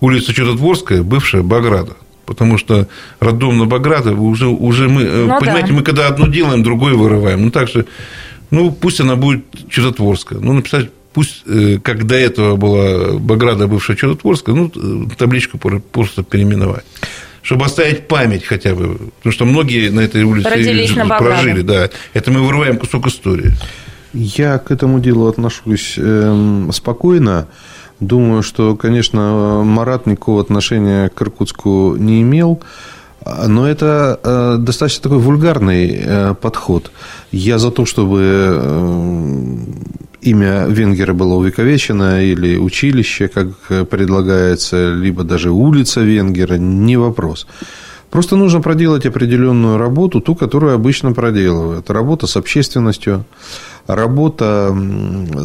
улица Чудотворская, бывшая Баграта. Потому что роддом на Баграта уже, уже мы, э, ну, понимаете, да. мы когда одно делаем, другое вырываем. Ну, так же, ну, пусть она будет Чудотворская. Ну, написать пусть, э, как до этого была Баграда, бывшая Чудотворская, ну, табличку просто переименовать чтобы оставить память хотя бы. Потому что многие на этой улице прожили. Да. Это мы вырываем кусок истории. Я к этому делу отношусь эм, спокойно. Думаю, что, конечно, Марат никакого отношения к Иркутску не имел. Но это э, достаточно такой вульгарный э, подход. Я за то, чтобы э, имя Венгера было увековечено, или училище, как предлагается, либо даже улица Венгера, не вопрос. Просто нужно проделать определенную работу, ту, которую обычно проделывают. Работа с общественностью, работа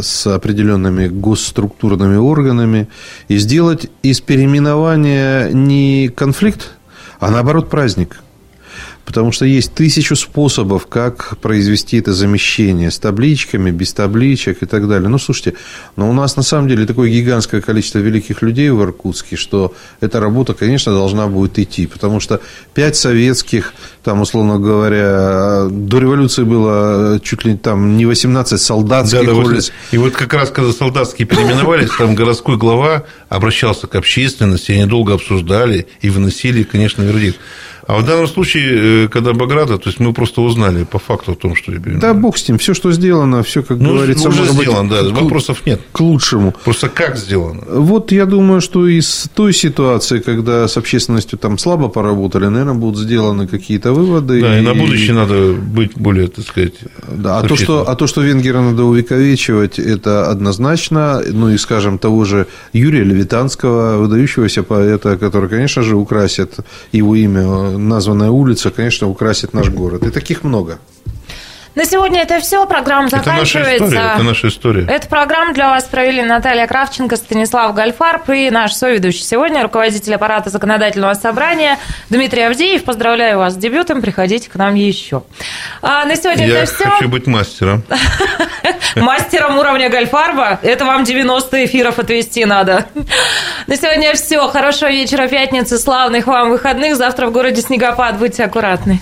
с определенными госструктурными органами и сделать из переименования не конфликт, а наоборот праздник. Потому что есть тысячу способов, как произвести это замещение с табличками, без табличек и так далее. Ну, слушайте, но у нас на самом деле такое гигантское количество великих людей в Иркутске, что эта работа, конечно, должна будет идти. Потому что пять советских, там, условно говоря, до революции было чуть ли там не 18 солдатских да, да, улиц. И вот как раз, когда солдатские переименовались, там городской глава обращался к общественности, они долго обсуждали и выносили, конечно, вердикт. А в данном случае, э, когда Баграта, то есть мы просто узнали по факту о том, что. Да, бог с ним, все, что сделано, все, как ну, говорится, уже сделано, быть, да, вопросов нет. К лучшему. Просто как сделано? Вот я думаю, что из той ситуации, когда с общественностью там слабо поработали, наверное, будут сделаны какие-то выводы. Да, и, и на будущее надо быть более, так сказать. Да, а то, что, а то, что Венгера надо увековечивать, это однозначно. Ну и, скажем, того же Юрия Левитанского, выдающегося поэта, который, конечно же, украсит его имя названная улица, конечно, украсит наш город. И таких много. На сегодня это все. Программа заканчивается. Это наша история. Это наша история. Эту программу для вас провели Наталья Кравченко, Станислав Гальфарб и наш соведущий сегодня, руководитель аппарата законодательного собрания Дмитрий Авдеев. Поздравляю вас с дебютом. Приходите к нам еще. А на сегодня Я это все. Я хочу быть мастером. Мастером уровня Гальфарба? Это вам 90 эфиров отвести надо. На сегодня все. Хорошего вечера пятницы, славных вам выходных. Завтра в городе снегопад. Будьте аккуратны.